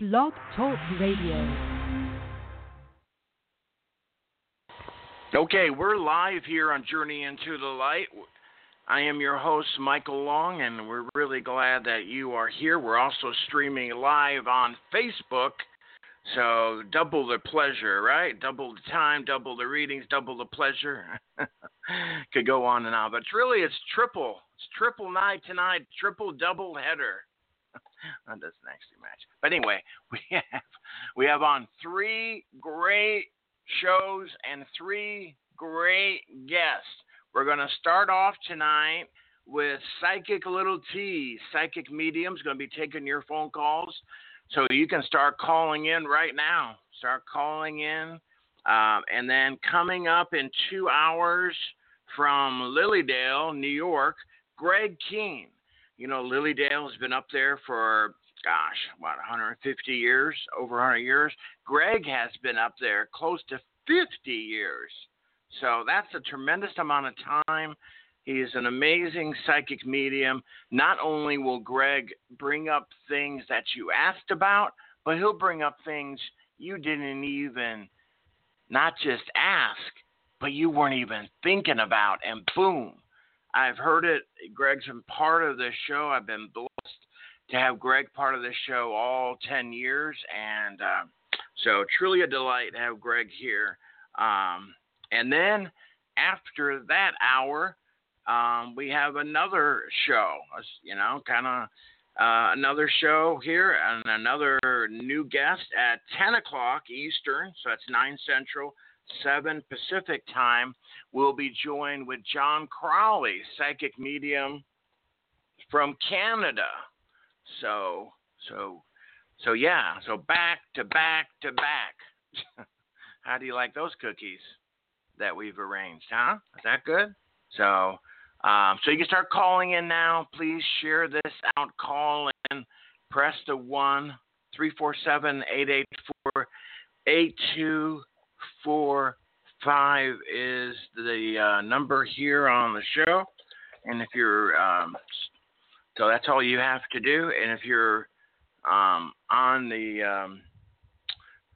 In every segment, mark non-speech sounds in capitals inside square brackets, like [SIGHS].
Blog Talk Radio. Okay, we're live here on Journey into the Light. I am your host, Michael Long, and we're really glad that you are here. We're also streaming live on Facebook, so double the pleasure, right? Double the time, double the readings, double the pleasure. [LAUGHS] Could go on and on, but it's really it's triple. It's triple night tonight, triple double header. That doesn't actually match. But anyway, [LAUGHS] we have we have on three great shows and three great guests. We're to start off tonight with Psychic Little T. Psychic Medium's to be taking your phone calls. So you can start calling in right now. Start calling in. Um, and then coming up in two hours from Lily Dale, New York, Greg Keene. You know, Lily Dale has been up there for, gosh, what, 150 years, over 100 years. Greg has been up there close to 50 years. So that's a tremendous amount of time. He is an amazing psychic medium. Not only will Greg bring up things that you asked about, but he'll bring up things you didn't even not just ask, but you weren't even thinking about, and boom, I've heard it. Greg's been part of this show. I've been blessed to have Greg part of this show all 10 years. And uh, so, truly a delight to have Greg here. Um, and then after that hour, um, we have another show, you know, kind of uh, another show here and another new guest at 10 o'clock Eastern. So that's 9 Central. 7 Pacific time, We'll be joined with John Crowley, psychic medium from Canada. So, so, so yeah. So back to back to back. [LAUGHS] How do you like those cookies that we've arranged? Huh? Is that good? So, um, so you can start calling in now. Please share this out. Call in. Press the one. 347 884 8244 five is the uh, number here on the show, and if you're um, so that's all you have to do. And if you're um, on the um,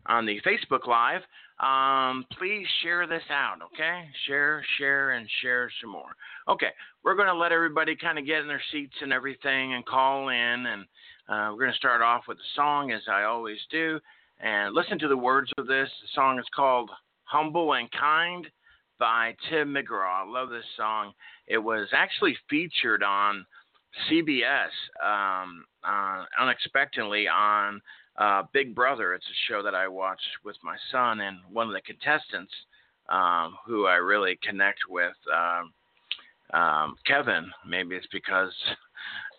on the Facebook Live, um, please share this out. Okay, share, share, and share some more. Okay, we're going to let everybody kind of get in their seats and everything and call in, and uh, we're going to start off with a song as I always do. And listen to the words of this. The song is called Humble and Kind by Tim McGraw. I love this song. It was actually featured on CBS um, uh, unexpectedly on uh, Big Brother. It's a show that I watch with my son, and one of the contestants um, who I really connect with, um, um, Kevin. Maybe it's because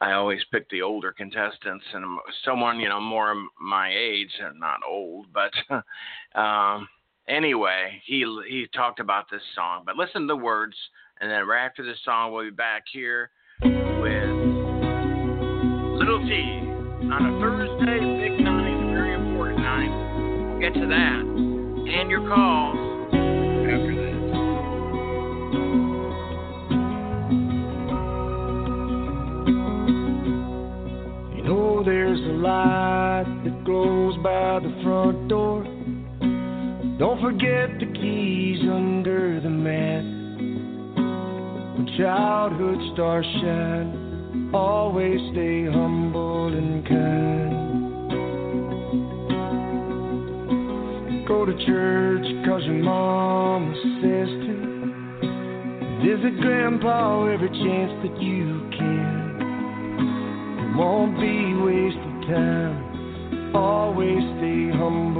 I always pick the older contestants and someone you know more my age, and not old, but [LAUGHS] um, anyway, he he talked about this song. But listen to the words, and then right after this song, we'll be back here with Little T on a Thursday. Big night, very important night. We'll get to that and your calls. After this. You know, there's a light that glows by the front door. Don't forget the keys under the mat. When childhood stars shine, always stay humble and kind. Go to church cause your mama says to. Visit grandpa every chance that you can won't be wasted time. Always stay humble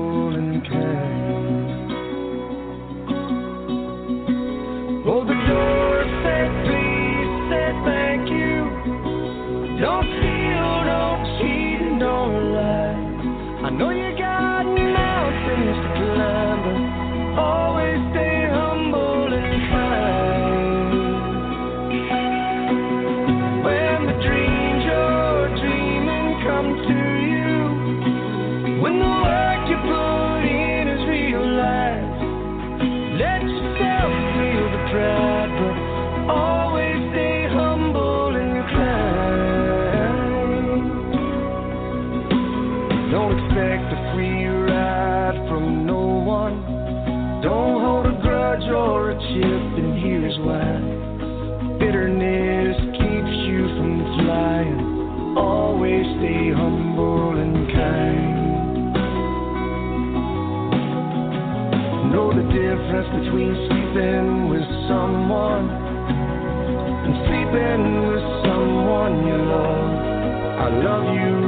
love you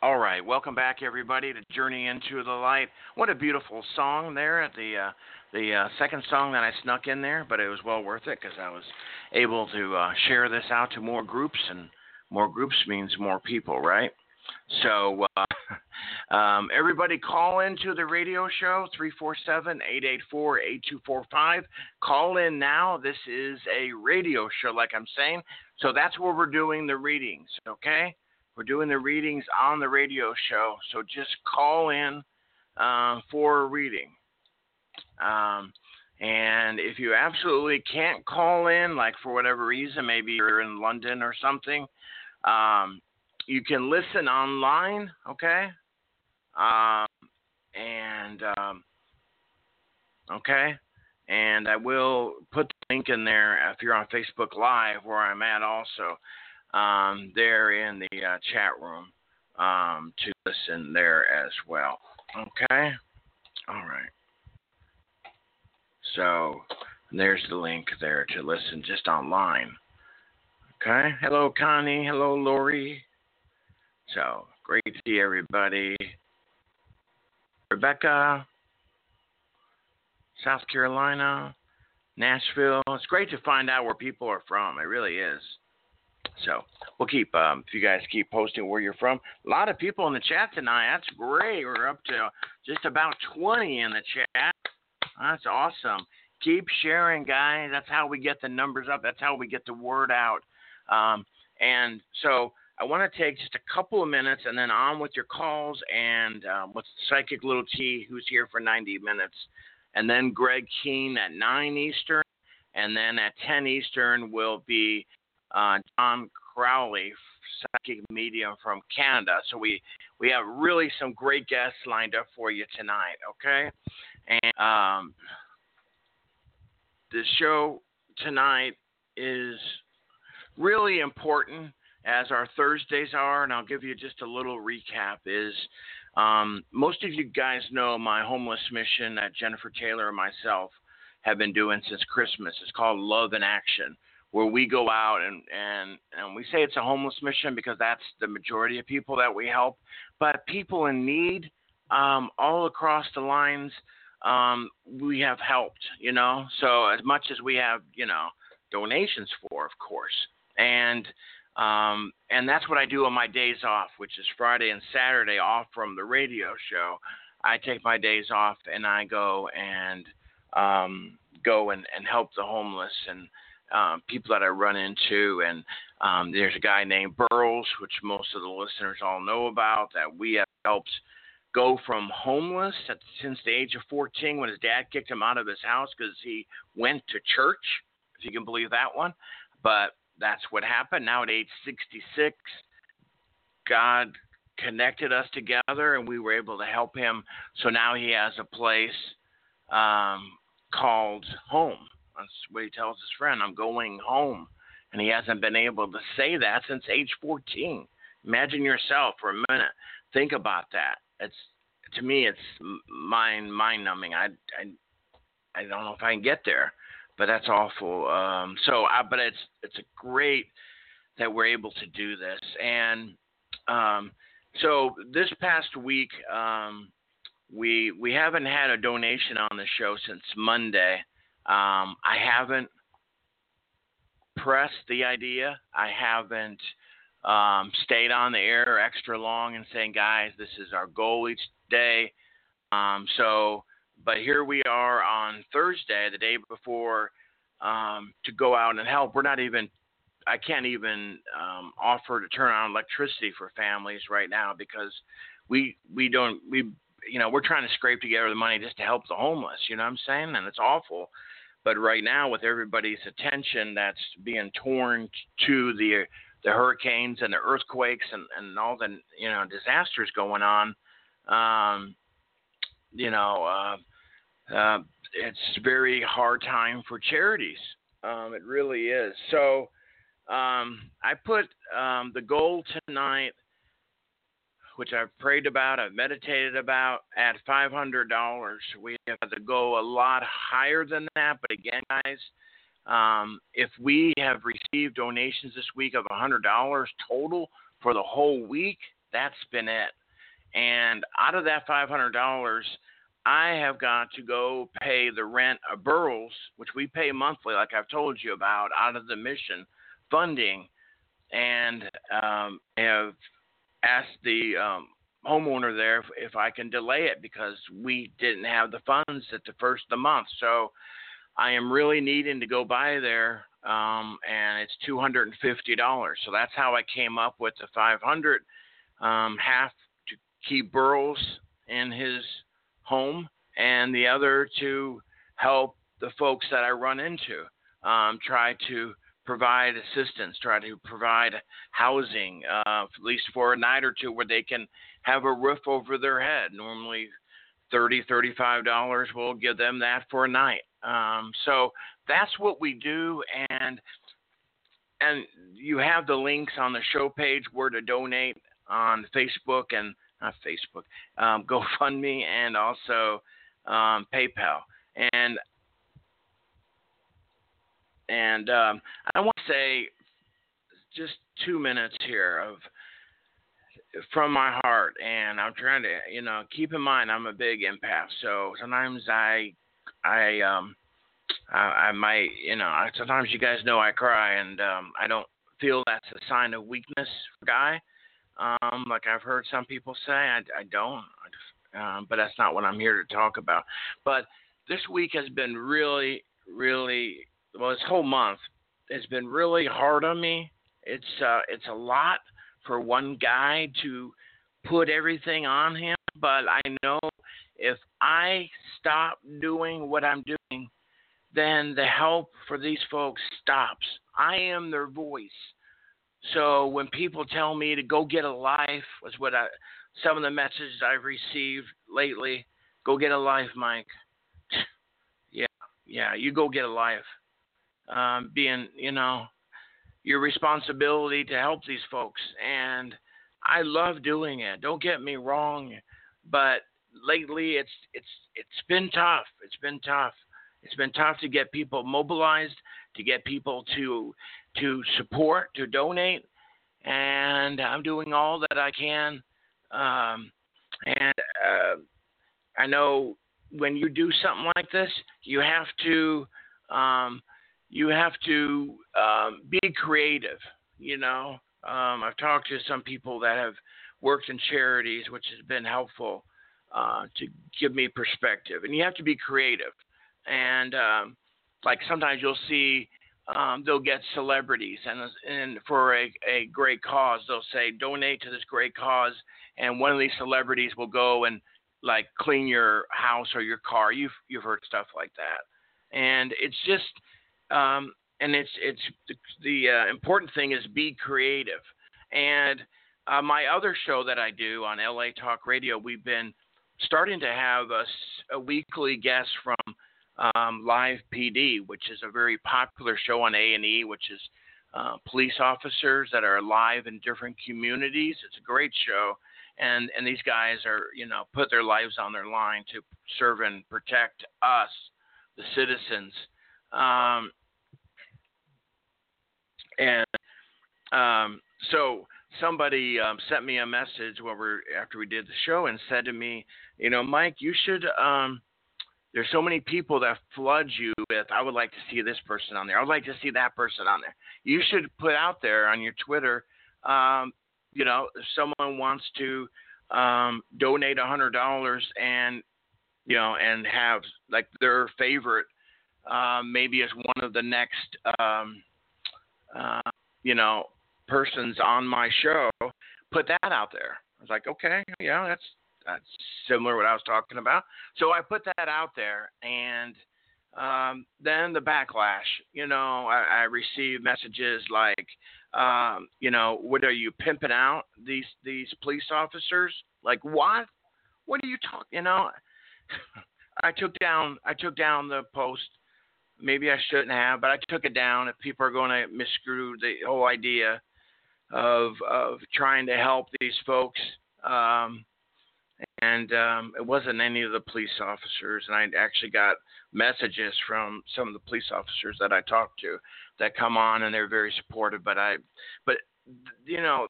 All right, welcome back everybody to Journey into the Light. What a beautiful song there at the uh, the uh, second song that I snuck in there, but it was well worth it because I was able to uh, share this out to more groups, and more groups means more people, right? So uh, [LAUGHS] um, everybody call into the radio show 347-884-8245. Call in now. This is a radio show, like I'm saying. So that's where we're doing the readings, okay? We're doing the readings on the radio show, so just call in uh, for a reading. Um, and if you absolutely can't call in, like for whatever reason, maybe you're in London or something, um, you can listen online, okay? Um, and um, okay, and I will put the link in there if you're on Facebook Live, where I'm at also um, there in the uh, chat room um, to listen there as well. Okay? All right. So there's the link there to listen just online. Okay? Hello, Connie. Hello, Lori. So great to see everybody. Rebecca, South Carolina, Nashville. It's great to find out where people are from. It really is. So we'll keep um, if you guys keep posting where you're from. A lot of people in the chat tonight. That's great. We're up to just about 20 in the chat. That's awesome. Keep sharing, guys. That's how we get the numbers up. That's how we get the word out. Um, and so I want to take just a couple of minutes and then on with your calls and um, with Psychic Little T, who's here for 90 minutes, and then Greg Keene at 9 Eastern, and then at 10 Eastern will be uh, John Crowley, psychic medium from Canada. So we we have really some great guests lined up for you tonight. Okay, and um, the show tonight is really important as our Thursdays are, and I'll give you just a little recap. Is um, most of you guys know my homeless mission that Jennifer Taylor and myself have been doing since Christmas. It's called Love in Action where we go out and, and, and we say it's a homeless mission because that's the majority of people that we help. But people in need um, all across the lines, um, we have helped, you know. So as much as we have, you know, donations for, of course. And um, and that's what I do on my days off, which is Friday and Saturday off from the radio show. I take my days off and I go and um, go and, and help the homeless and um, people that I run into. And um, there's a guy named Burles, which most of the listeners all know about, that we have helped go from homeless at, since the age of 14 when his dad kicked him out of his house because he went to church, if you can believe that one. But that's what happened. Now at age 66, God connected us together and we were able to help him. So now he has a place um, called home. That's what he tells his friend. I'm going home. And he hasn't been able to say that since age 14. Imagine yourself for a minute. Think about that. It's to me, it's mind mind numbing. I, I I don't know if I can get there, but that's awful. Um, so, I, but it's it's a great that we're able to do this, and um, so this past week, um, we we haven't had a donation on the show since Monday. Um, I haven't pressed the idea. I haven't um, stayed on the air extra long and saying, guys, this is our goal each day. Um, so, but here we are on Thursday, the day before, um, to go out and help. We're not even I can't even um, offer to turn on electricity for families right now because we we don't we you know we're trying to scrape together the money just to help the homeless. You know what I'm saying? And it's awful. But right now, with everybody's attention that's being torn to the the hurricanes and the earthquakes and, and all the you know disasters going on, um, you know, uh, uh, it's a very hard time for charities. Um, it really is. So um, I put um, the goal tonight, which I've prayed about, I've meditated about, at $500. We have to go a lot higher than that, but again, guys, um, if we have received donations this week of $100 total for the whole week, that's been it. And out of that $500, I have got to go pay the rent of Burles, which we pay monthly, like I've told you about, out of the mission funding and um, have asked the um, homeowner there if, if, I can delay it because we didn't have the funds at the first of the month. So I am really needing to go by there, um, and it's two hundred and fifty dollars. So that's how I came up with the five hundred. Um, half to keep Burles in his home, and the other to help the folks that I run into. Um, try to provide assistance, try to provide housing, uh, at least for a night or two, where they can have a roof over their head. Normally, thirty, thirty-five dollars. We'll give them that for a night. Um, so that's what we do, and and you have the links on the show page where to donate on Facebook and not Facebook, um, [LAUGHS] GoFundMe, and also um, PayPal. And and um, I want to say just two minutes here of from my heart, and I'm trying to, you know, keep in mind I'm a big empath, so sometimes I, I, um, I, I might, you know, I, sometimes you guys know I cry, and um, I don't feel that's a sign of weakness, guy. Um, like I've heard some people say, I, I don't, um, but that's not what I'm here to talk about. But this week has been really, really well, this whole month has been really hard on me. It's uh, it's a lot for one guy to put everything on him, but I know if I stop doing what I'm doing, then the help for these folks stops. I am their voice. So when people tell me to go get a life, was what I, some of the messages I've received lately. Go get a life, Mike. [LAUGHS] yeah, yeah, you go get a life um, being, you know, your responsibility to help these folks. And I love doing it. Don't get me wrong, but lately it's it's it's been tough. It's been tough. It's been tough to get people mobilized, to get people to to support, to donate, and I'm doing all that I can. Um, and uh, I know when you do something like this, you have to um, you have to um, be creative. You know, um, I've talked to some people that have worked in charities, which has been helpful uh, to give me perspective. And you have to be creative. And um, like sometimes you'll see um, they'll get celebrities, and and for a, a great cause, they'll say donate to this great cause, and one of these celebrities will go and like clean your house or your car. You've you've heard stuff like that, and it's just um, and it's it's the, the uh, important thing is be creative. And uh, my other show that I do on LA Talk Radio, we've been starting to have a, a weekly guest from um, Live PD, which is a very popular show on A and E, which is uh, police officers that are live in different communities. It's a great show, and and these guys are you know put their lives on their line to serve and protect us, the citizens. Um, and um, so somebody um, sent me a message after we did the show and said to me, you know, Mike, you should. Um, there's so many people that flood you with. I would like to see this person on there. I would like to see that person on there. You should put out there on your Twitter. Um, you know, if someone wants to um, donate a hundred dollars and you know and have like their favorite uh, maybe as one of the next um, uh, you know persons on my show, put that out there. I was like, okay, yeah, that's that's similar to what I was talking about. So I put that out there, and um, then the backlash. You know, I, I received messages like, um, you know, what are you pimping out these these police officers? Like what? What are you talking? You know, [LAUGHS] I took down I took down the post. Maybe I shouldn't have, but I took it down. If people are going to miscrew the whole idea of of trying to help these folks. Um, and um, it wasn't any of the police officers. And I actually got messages from some of the police officers that I talked to that come on, and they're very supportive. But I, but you know,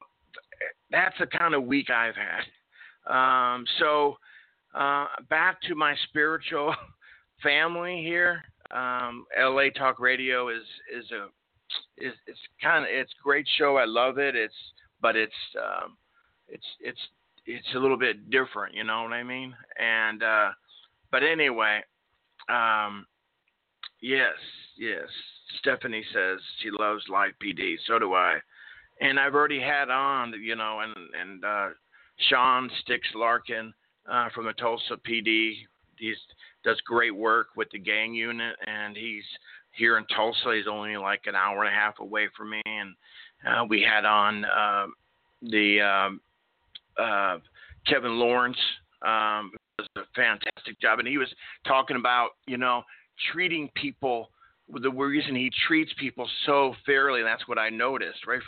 that's the kind of week I've had. Um, so uh, back to my spiritual [LAUGHS] family here. Um, LA Talk Radio is is a is it's kind of it's great show. I love it. It's but it's um, it's it's it's a little bit different. You know what I mean? And uh, but anyway, um, yes, yes. Stephanie says she loves live PD. So do I. And I've already had on, you know, and and uh, Sean Sticks Larkin uh, from the Tulsa PD. He's does great work with the gang unit, and he's here in Tulsa. He's only like an hour and a half away from me, and uh, we had on uh, the um, uh, Kevin Lawrence. Um, was a fantastic job, and he was talking about you know treating people. The reason he treats people so fairly, and that's what I noticed right,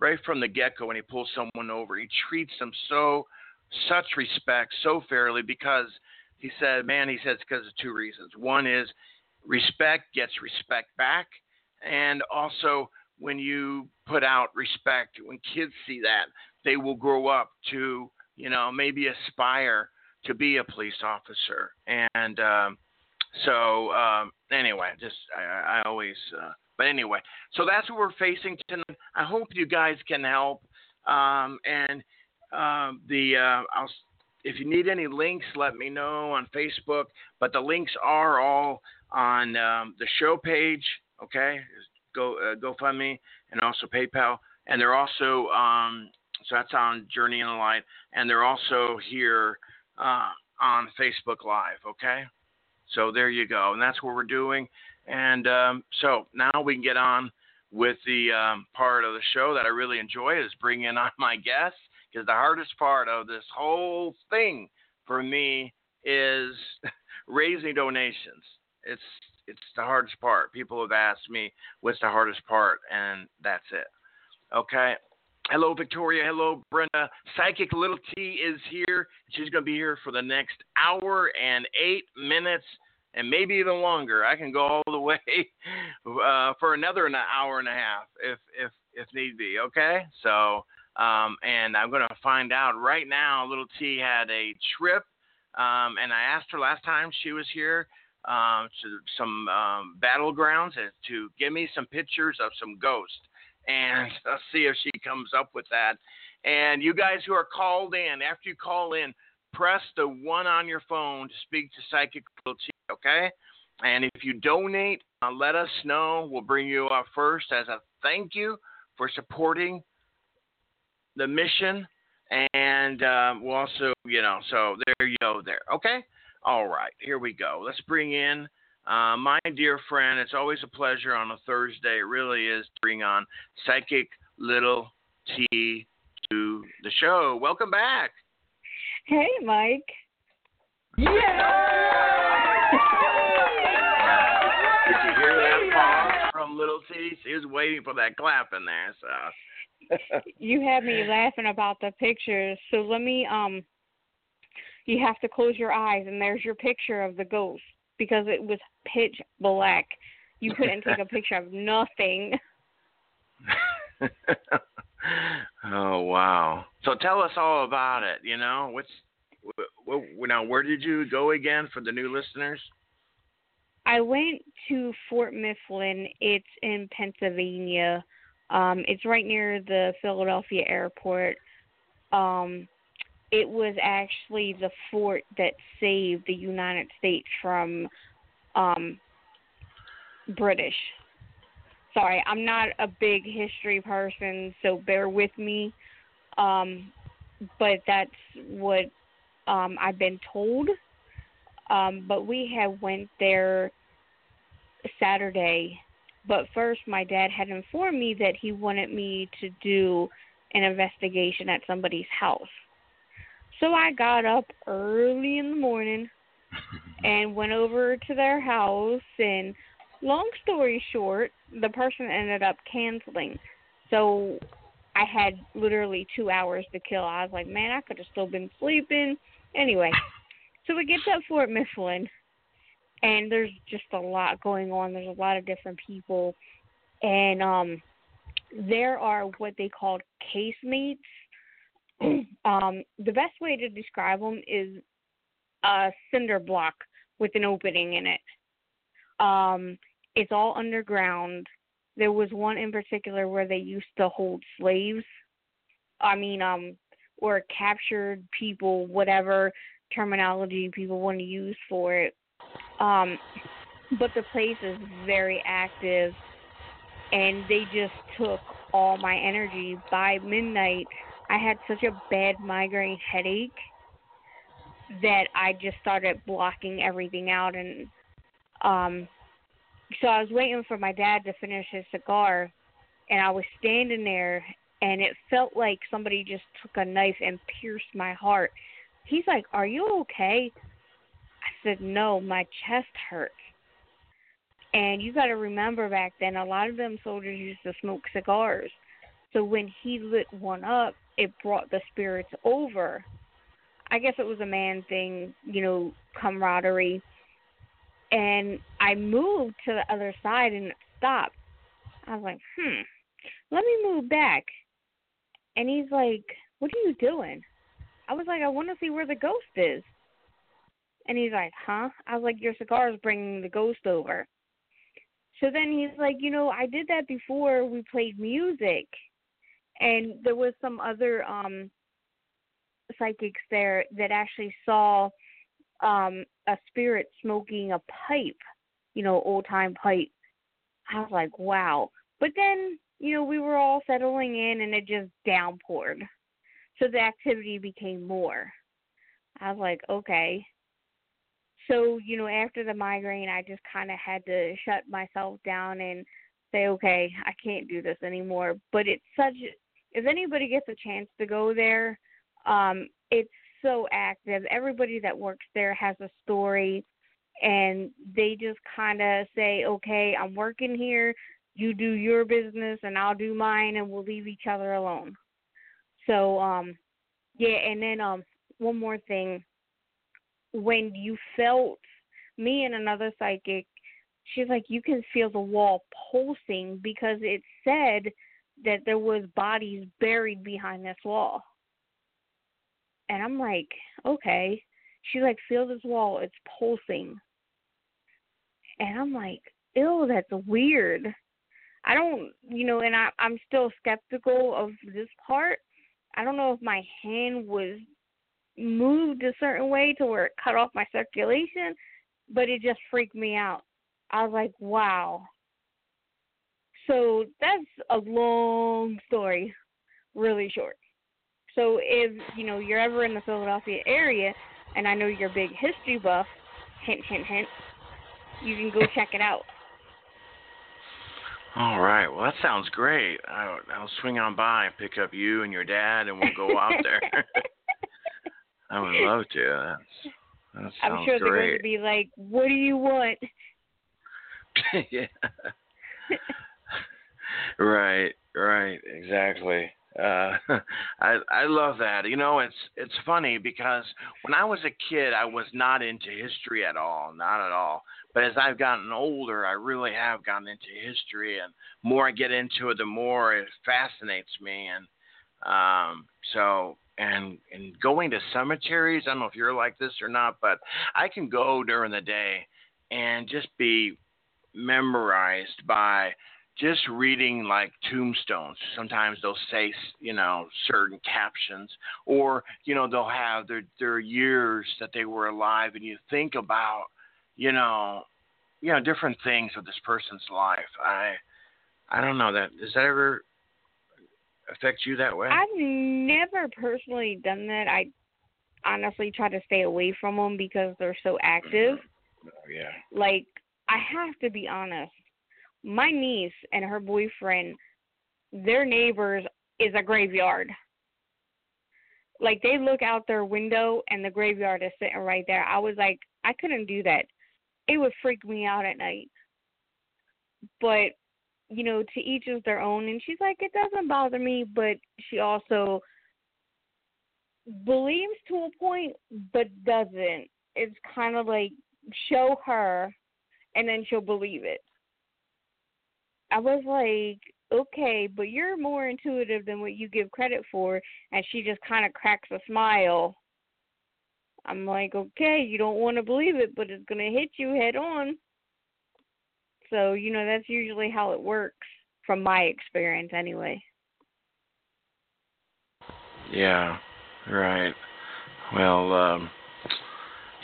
right from the get-go when he pulls someone over. He treats them so such respect, so fairly because he said, man, he says because of two reasons. One is respect gets respect back. And also, when you put out respect, when kids see that, they will grow up to, you know, maybe aspire to be a police officer. And um, so, um, anyway, just I, I always, uh, but anyway, so that's what we're facing tonight. I hope you guys can help. Um, and um, the uh, I'll if you need any links, let me know on Facebook. But the links are all on um, the show page. Okay, go uh, GoFundMe and also PayPal, and they're also um, so that's on Journey in the Light, and they're also here uh, on Facebook Live. Okay, so there you go, and that's what we're doing. And um, so now we can get on with the um, part of the show that I really enjoy is bringing [LAUGHS] on my guests because the hardest part of this whole thing for me is [LAUGHS] raising donations. It's it's the hardest part. People have asked me what's the hardest part, and that's it. Okay. Hello, Victoria. Hello, Brenda. Psychic Little T is here. She's going to be here for the next hour and eight minutes, and maybe even longer. I can go all the [LAUGHS] way uh, for another an hour and a half if if if need be. Okay. So um, and I'm going to find out right now. Little T had a trip, um, and I asked her last time she was here um, to some um, battlegrounds to give me some pictures of some ghosts, and I'll [LAUGHS] see if she comes up with that. And you guys who are called in, after you call in, press the one on your phone to speak to Psychic Little T. Okay. And if you donate, uh, let us know. We'll bring you up first as a thank you for supporting the mission, and um, we'll also, you know, so there you go there. Okay? All right, here we go. Let's bring in uh, my dear friend. It's always a pleasure on a Thursday. It really is to bring on Psychic Little T to the show. Welcome back. Hey, Mike. Yeah! Did you hear that pause from Little T? She was waiting for that clap in there, so. You had me laughing about the pictures. So let me um you have to close your eyes and there's your picture of the ghost because it was pitch black. You couldn't take a picture of nothing. [LAUGHS] oh wow! So tell us all about it. You know, what's what, now? Where did you go again for the new listeners? I went to Fort Mifflin. It's in Pennsylvania. Um, it's right near the Philadelphia airport. Um, it was actually the fort that saved the United States from um, British. Sorry, I'm not a big history person, so bear with me. Um, but that's what um, I've been told. Um, but we have went there Saturday. But first, my dad had informed me that he wanted me to do an investigation at somebody's house. So I got up early in the morning [LAUGHS] and went over to their house and long story short, the person ended up canceling. So I had literally 2 hours to kill. I was like, "Man, I could have still been sleeping." Anyway, so we get to Fort Mifflin and there's just a lot going on. There's a lot of different people and um there are what they call casemates [CLEARS THROAT] um, the best way to describe them is a cinder block with an opening in it. Um, it's all underground. There was one in particular where they used to hold slaves. I mean, um, or captured people, whatever terminology people want to use for it. Um, but the place is very active, and they just took all my energy. By midnight, I had such a bad migraine headache that I just started blocking everything out and um so I was waiting for my dad to finish his cigar and I was standing there and it felt like somebody just took a knife and pierced my heart. He's like, "Are you okay?" I said, "No, my chest hurts." And you got to remember back then a lot of them soldiers used to smoke cigars. So when he lit one up, it brought the spirits over. I guess it was a man thing, you know, camaraderie. And I moved to the other side and it stopped. I was like, hmm, let me move back. And he's like, what are you doing? I was like, I want to see where the ghost is. And he's like, huh? I was like, your cigar is bringing the ghost over. So then he's like, you know, I did that before we played music and there was some other um psychics there that actually saw um a spirit smoking a pipe, you know, old time pipe. I was like, wow. But then, you know, we were all settling in and it just downpoured. So the activity became more. I was like, okay. So, you know, after the migraine, I just kind of had to shut myself down and say, okay, I can't do this anymore. But it's such if anybody gets a chance to go there, um, it's so active. Everybody that works there has a story, and they just kind of say, "Okay, I'm working here. You do your business, and I'll do mine, and we'll leave each other alone." So, um, yeah, and then um, one more thing. When you felt me and another psychic, she's like, you can feel the wall pulsing because it said that there was bodies buried behind this wall. And I'm like, okay. She's like, feel this wall, it's pulsing. And I'm like, ew, that's weird. I don't, you know, and I, I'm still skeptical of this part. I don't know if my hand was moved a certain way to where it cut off my circulation, but it just freaked me out. I was like, wow, so that's a long story, really short. So if you know you're ever in the Philadelphia area, and I know you're a big history buff, hint, hint, hint, you can go check it out. All right. Well, that sounds great. I'll, I'll swing on by and pick up you and your dad, and we'll go out there. [LAUGHS] I would love to. That's, that sounds I'm sure great. they're going to be like, "What do you want?" [LAUGHS] yeah. right, right, exactly. uh, [LAUGHS] I I love that. You know, it's it's funny because when I was a kid, I was not into history at all, not at all. But as I've gotten older, I really have gotten into history, and more I get into it, the more it fascinates me. And um, so, and and going to cemeteries, I don't know if you're like this or not, but I can go during the day and just be memorized by just reading like tombstones. Sometimes they'll say, you know, certain captions, or you know, they'll have their their years that they were alive, and you think about, you know, you know, different things of this person's life. I, I don't know that. Does that ever affect you that way? I've never personally done that. I honestly try to stay away from them because they're so active. Mm-hmm. Oh, yeah. Like I have to be honest. My niece and her boyfriend, their neighbors is a graveyard. Like they look out their window and the graveyard is sitting right there. I was like, I couldn't do that. It would freak me out at night. But, you know, to each is their own and she's like, It doesn't bother me but she also believes to a point but doesn't. It's kinda like show her and then she'll believe it. I was like, okay, but you're more intuitive than what you give credit for. And she just kind of cracks a smile. I'm like, okay, you don't want to believe it, but it's going to hit you head on. So, you know, that's usually how it works from my experience anyway. Yeah, right. Well, um,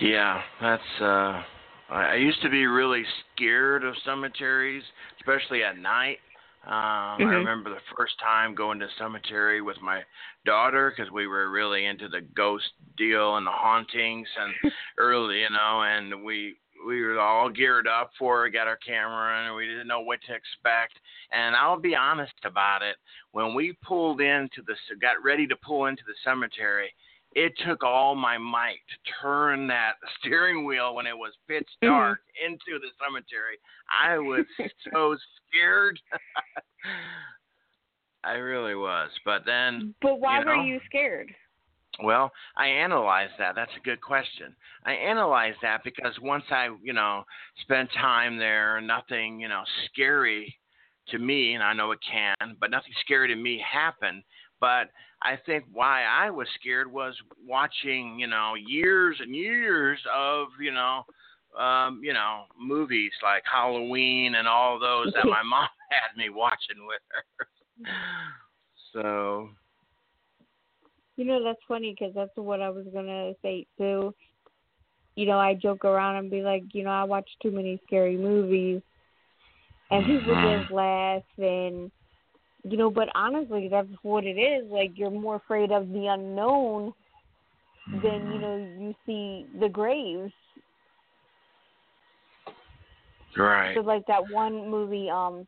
yeah, that's uh I, I used to be really scared of cemeteries, especially at night. Um, mm-hmm. I remember the first time going to cemetery with my daughter because we were really into the ghost deal and the hauntings and [LAUGHS] early, you know, and we we were all geared up for it, got our camera and we didn't know what to expect. And I'll be honest about it, when we pulled into the got ready to pull into the cemetery, it took all my might to turn that [LAUGHS] steering wheel when it was pitch Mm-hmm. dark into the cemetery. I was [LAUGHS] so scared. [LAUGHS] I really was. But then But why you were you scared? Well, I analyzed that. That's a good question. I analyzed that because once I, you know, spent time there, nothing, you know, scary to me, and I know it can, but nothing scary to me happened. But I think why I was scared was watching, you know, years and years of, you know, um, you know, movies like Halloween and all those that [LAUGHS] my mom [LAUGHS] had me watching with her. So, You know, that's funny because that's what I was gonna say too. You know, I joke around and be like, you know, I watch too many scary movies, and people Mhm. just laugh and, you know, but honestly, that's what it is. Like you're more afraid of the unknown than you know you see the graves. right. So like that one movie, um,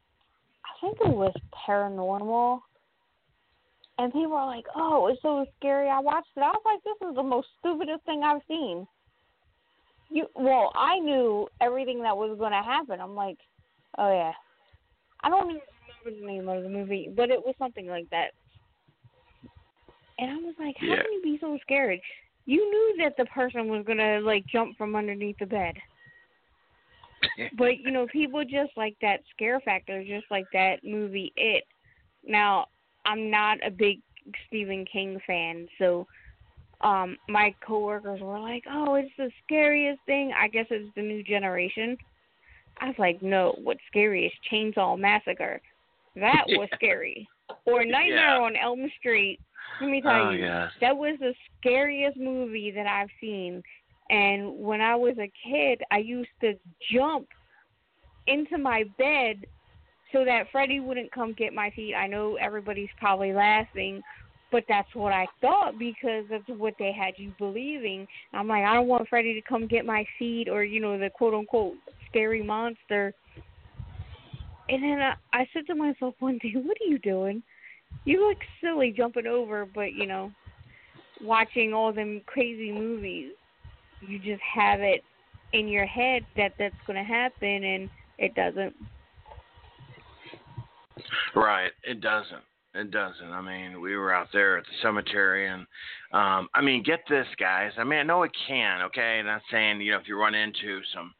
I think it was Paranormal, and people were like, "Oh, it's so scary." I watched it. I was like, "This is the most stupidest thing I've seen." You well, I knew everything that was going to happen. I'm like, "Oh yeah." I don't even remember the name of the movie, but it was something like that. And I was like, "How Yeah. can you be so scared?" You knew that the person was gonna like jump from underneath the bed [LAUGHS] but you know, people just like that scare factor, just like that movie It. Now, I'm not a big Stephen King fan, so um my coworkers were like, "Oh, it's the scariest thing." I guess it's the new generation. I was like, "No, what's scary is Chainsaw Massacre. That was [LAUGHS] Yeah. scary." Or Nightmare Yeah. on Elm Street. Let me tell oh, you, yes. that was the scariest movie that I've seen. And when I was a kid, I used to jump into my bed so that Freddy wouldn't come get my feet. I know everybody's probably laughing, but that's what I thought because that's what they had you believing. I'm like, I don't want Freddy to come get my feet or, you know, the quote unquote scary monster. And then I, I said to myself one day, What are you doing? You look silly jumping over, but, you know, watching all them crazy movies. You just have it in your head that that's going to happen, and it doesn't. Right. It doesn't. It doesn't. I mean, we were out there at the cemetery, and um, I mean, get this, guys. I mean, I know it can. Okay, not saying you know if you run into some,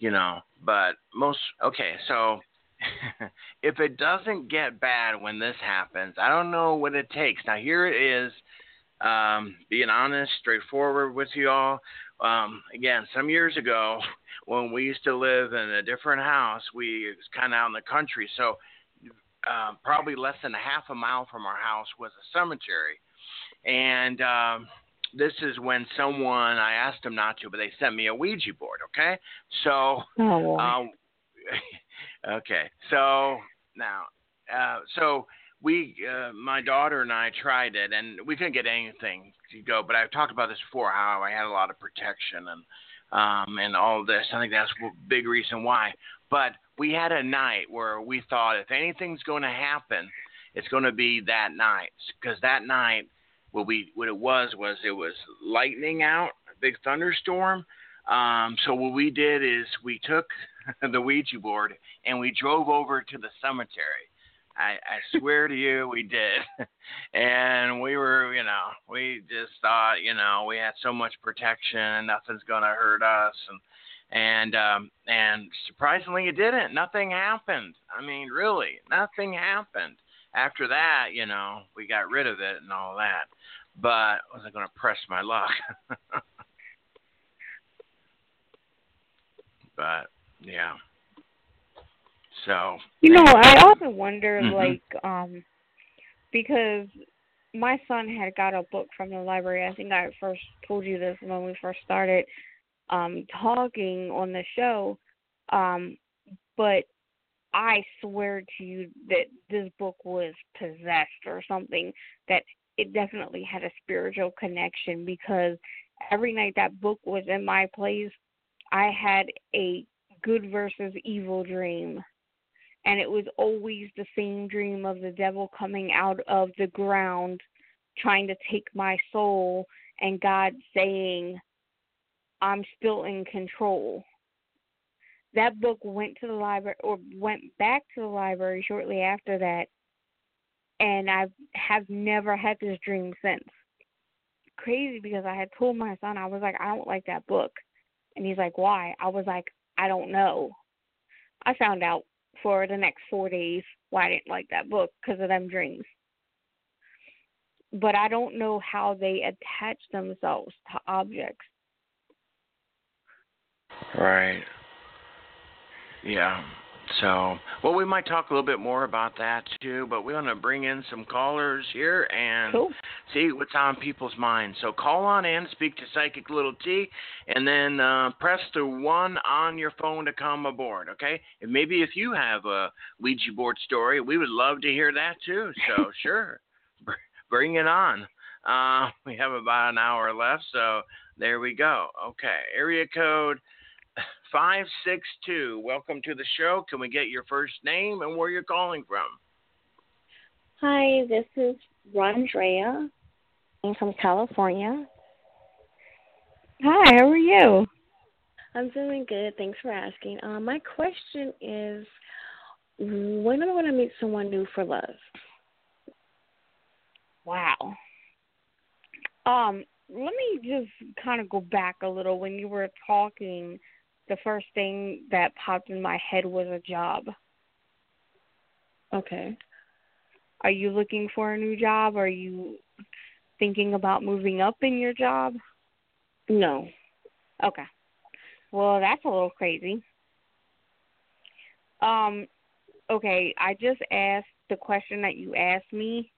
you know, but most. Okay, so [LAUGHS] if it doesn't get bad when this happens, I don't know what it takes. Now here it is, um, being honest, straightforward with you all. Um, again, some years ago, [LAUGHS] when we used to live in a different house, we was kind of out in the country, so uh, probably less than a half a mile from our house was a cemetery, and um, this is when someone I asked them not to, but they sent me a Ouija board. Okay, so Oh, um, [LAUGHS] okay, so now, uh, so we, uh, my daughter and I tried it, and we couldn't get anything to go. But I've talked about this before, how I had a lot of protection and um, and all this. I think that's a big reason why. But we had a night where we thought if anything's going to happen, it's going to be that night, because that night, what we what it was was it was lightning out, a big thunderstorm. Um, so what we did is we took [LAUGHS] the Ouija board and we drove over to the cemetery. I, I swear to you, we did. [LAUGHS] and we were, you know, we just thought, you know, we had so much protection and nothing's gonna hurt us and and um and surprisingly it didn't. Nothing happened. I mean, really, nothing happened. After that, you know, we got rid of it and all that. But I wasn't gonna press my luck. [LAUGHS] but yeah. So You know, I often wonder, Mhm. like, um, because my son had got a book from the library. I think I first told you this when we first started um talking on the show. Um, but I swear to you that this book was possessed or something. That it definitely had a spiritual connection because every night that book was in my place, I had a good versus evil dream and it was always the same dream of the devil coming out of the ground trying to take my soul and God saying I'm still in control. That book went to the library or went back to the library shortly after that and I have never had this dream since. Crazy because I had told my son I was like I don't like that book. And he's like why? I was like I don't know. I found out for the next four days why I didn't like that book because of them dreams. But I don't know how they attach themselves to objects. Right. Yeah. So, well, we might talk a little bit more about that too, but we want to bring in some callers here and Cool. see what's on people's minds. So, call on in, speak to Psychic Little T, and then uh, press the one on your phone to come aboard. Okay? And maybe if you have a Ouija board story, we would love to hear that too. So, [LAUGHS] sure, Br- bring it on. Uh, [LAUGHS] we have about an hour left, so there we go. Okay, area code 562. Welcome to the show. Can we get your first name and where you're calling from? Hi, this is Rondrea. I'm from California. Hi, how are you? I'm doing good. Thanks for asking. Um, my question is, when am I going to meet someone new for love? Wow. Um, let me just kind of go back a little. When you were talking, the first thing that popped in my head was a job. Okay. Are you looking for a new job? Are you thinking about moving up in your job? No. Okay. Well, that's a little crazy. Um, okay, I just asked the question that you asked me,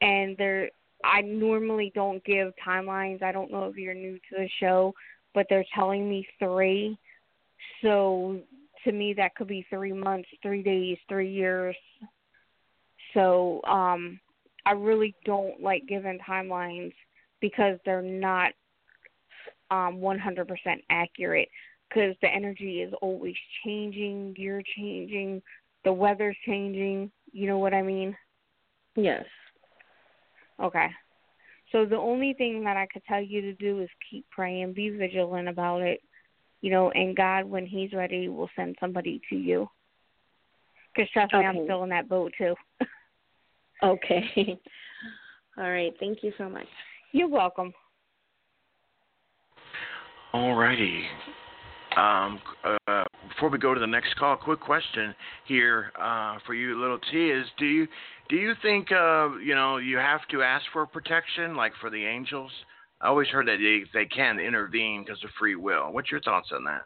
and there, I normally don't give timelines. I don't know if you're new to the show, but they're telling me three. So to me, that could be three months, three days, three years. So um, I really don't like giving timelines because they're not um 100% accurate because the energy is always changing, you're changing, the weather's changing, you know what I mean? Yes. Okay. So the only thing that I could tell you to do is keep praying, be vigilant about it, you know, and God, when He's ready, will send somebody to you. Because trust me, I'm still in that boat too. [LAUGHS] Okay. [LAUGHS] All right. Thank you so much. You're welcome. All righty. Um, uh, before we go to the next call, quick question here uh, for you, little T, is do you do you think uh, you know you have to ask for protection, like for the angels? I always heard that they they can intervene because of free will. What's your thoughts on that?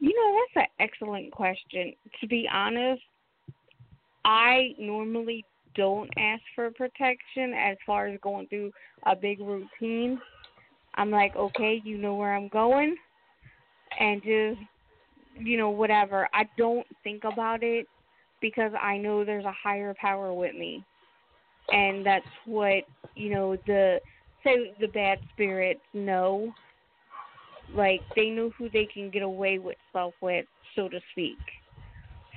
You know, that's an excellent question. To be honest, I normally don't ask for protection as far as going through a big routine. I'm like, okay, you know where I'm going, and just, you know, whatever. I don't think about it because I know there's a higher power with me. And that's what, you know, the, say the bad spirits know. Like, they know who they can get away with stuff with, so to speak.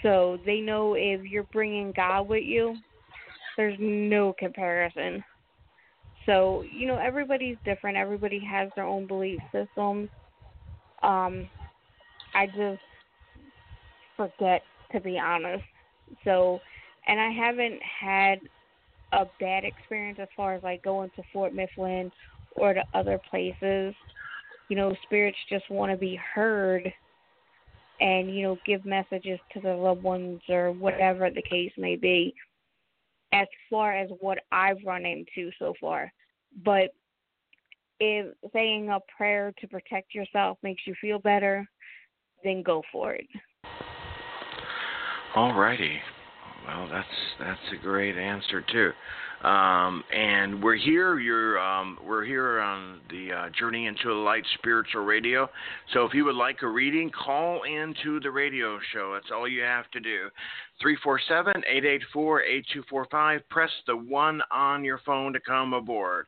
So they know if you're bringing God with you, there's no comparison. So, you know, everybody's different. Everybody has their own belief systems. Um, I just forget, to be honest. So, and I haven't had a bad experience as far as like going to Fort Mifflin or to other places. You know, spirits just want to be heard and, you know, give messages to their loved ones or whatever the case may be as far as what I've run into so far. But if saying a prayer to protect yourself makes you feel better, then go for it. All righty. Well, that's that's a great answer too. Um, and we're here. You're um, we're here on the uh, Journey into the Light Spiritual Radio. So if you would like a reading, call into the radio show. That's all you have to do. 347-884-8245. Press the one on your phone to come aboard.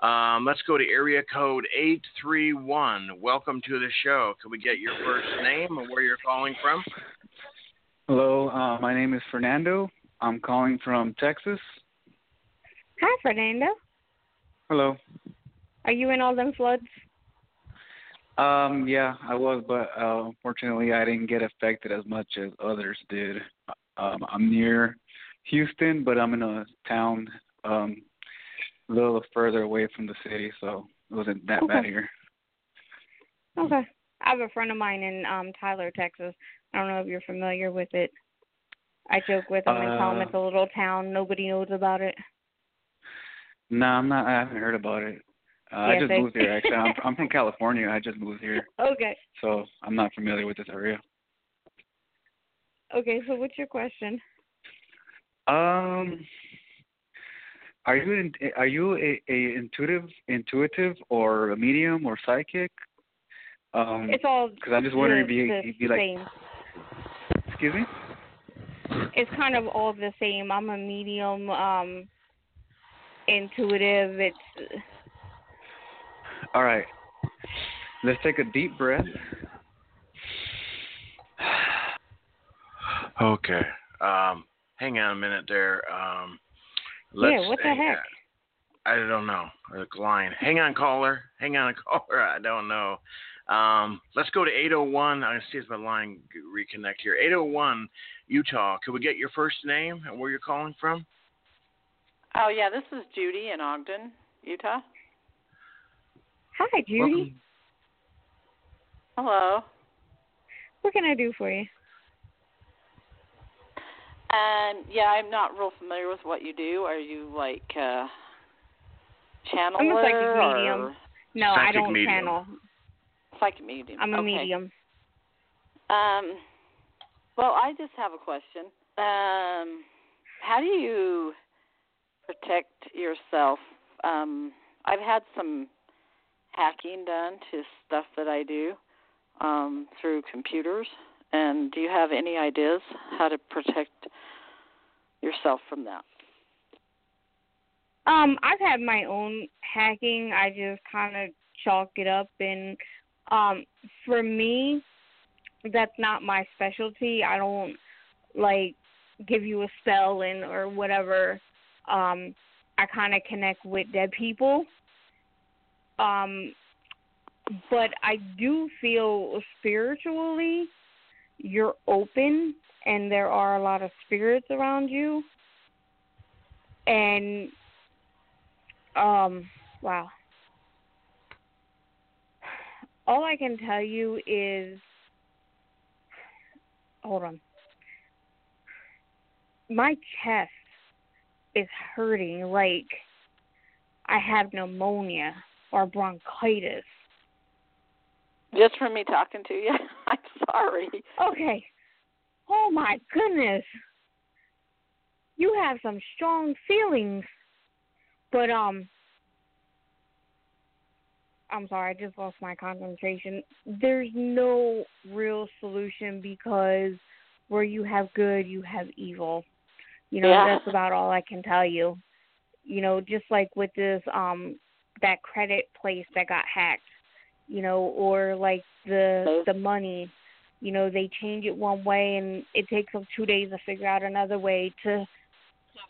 Um, let's go to area code 831. Welcome to the show. Can we get your first name and where you're calling from? Hello, uh, my name is Fernando. I'm calling from Texas. Hi, Fernando. Hello. Are you in all them floods? Um, yeah, I was, but uh, unfortunately, I didn't get affected as much as others did. Um, I'm near Houston, but I'm in a town um, a little further away from the city, so it wasn't that Okay. bad here. Okay. I have a friend of mine in um Tyler, Texas. I don't know if you're familiar with it. I joke with him and tell him Uh, it's a little town. Nobody knows about it. No, I'm not. I haven't heard about it. Uh, I just moved here. Actually, I'm, [LAUGHS] I'm from California. I just moved here, Okay. so I'm not familiar with this area. Okay, so what's your question? Um, are you in, are you a, a intuitive intuitive or a medium or psychic? Um, It's all because I'm just wondering if you if you like. same. Excuse me. It's kind of all the same. I'm a medium, um intuitive. It's All right. Let's take a deep breath. [SIGHS] Okay. Um, hang on a minute there. Um, let's Yeah, what the heck? uh, I don't know. The line. Hang on, caller. Hang on, [LAUGHS] caller. I don't know. Um, let's go to 801. I'm going to see if my line reconnect here. 801, Utah. Could we get your first name and where you're calling from? Oh yeah, this is Judy in Ogden, Utah. Hi, Judy. Welcome. Hello. What can I do for you? And yeah, I'm not real familiar with what you do. Are you like uh channeler I'm a psychic medium. or No, I don't medium. channel. Psychic medium? I'm a okay. medium. Um well, I just have a question. Um how do you protect yourself? Um I've had some hacking done to stuff that I do um through computers. And do you have any ideas how to protect yourself from that? Um, I've had my own hacking. I just kind of chalk it up, and um, for me, that's not my specialty. I don't like give you a spell and or whatever. Um, I kind of connect with dead people. Um, but I do feel spiritually you're open and there are a lot of spirits around you. and um wow all i can tell you is hold on my chest is hurting like i have pneumonia or bronchitis Just from me talking to you. [LAUGHS] I'm sorry. okay oh my goodness you have some strong feelings but um I'm sorry, I just lost my concentration. There's no real solution because where you have good, you have evil. You know, Yeah. that's about all I can tell you. You know, just like with this um that credit place that got hacked, you know, or like the the money, you know, they change it one way and it takes them 2 days to figure out another way to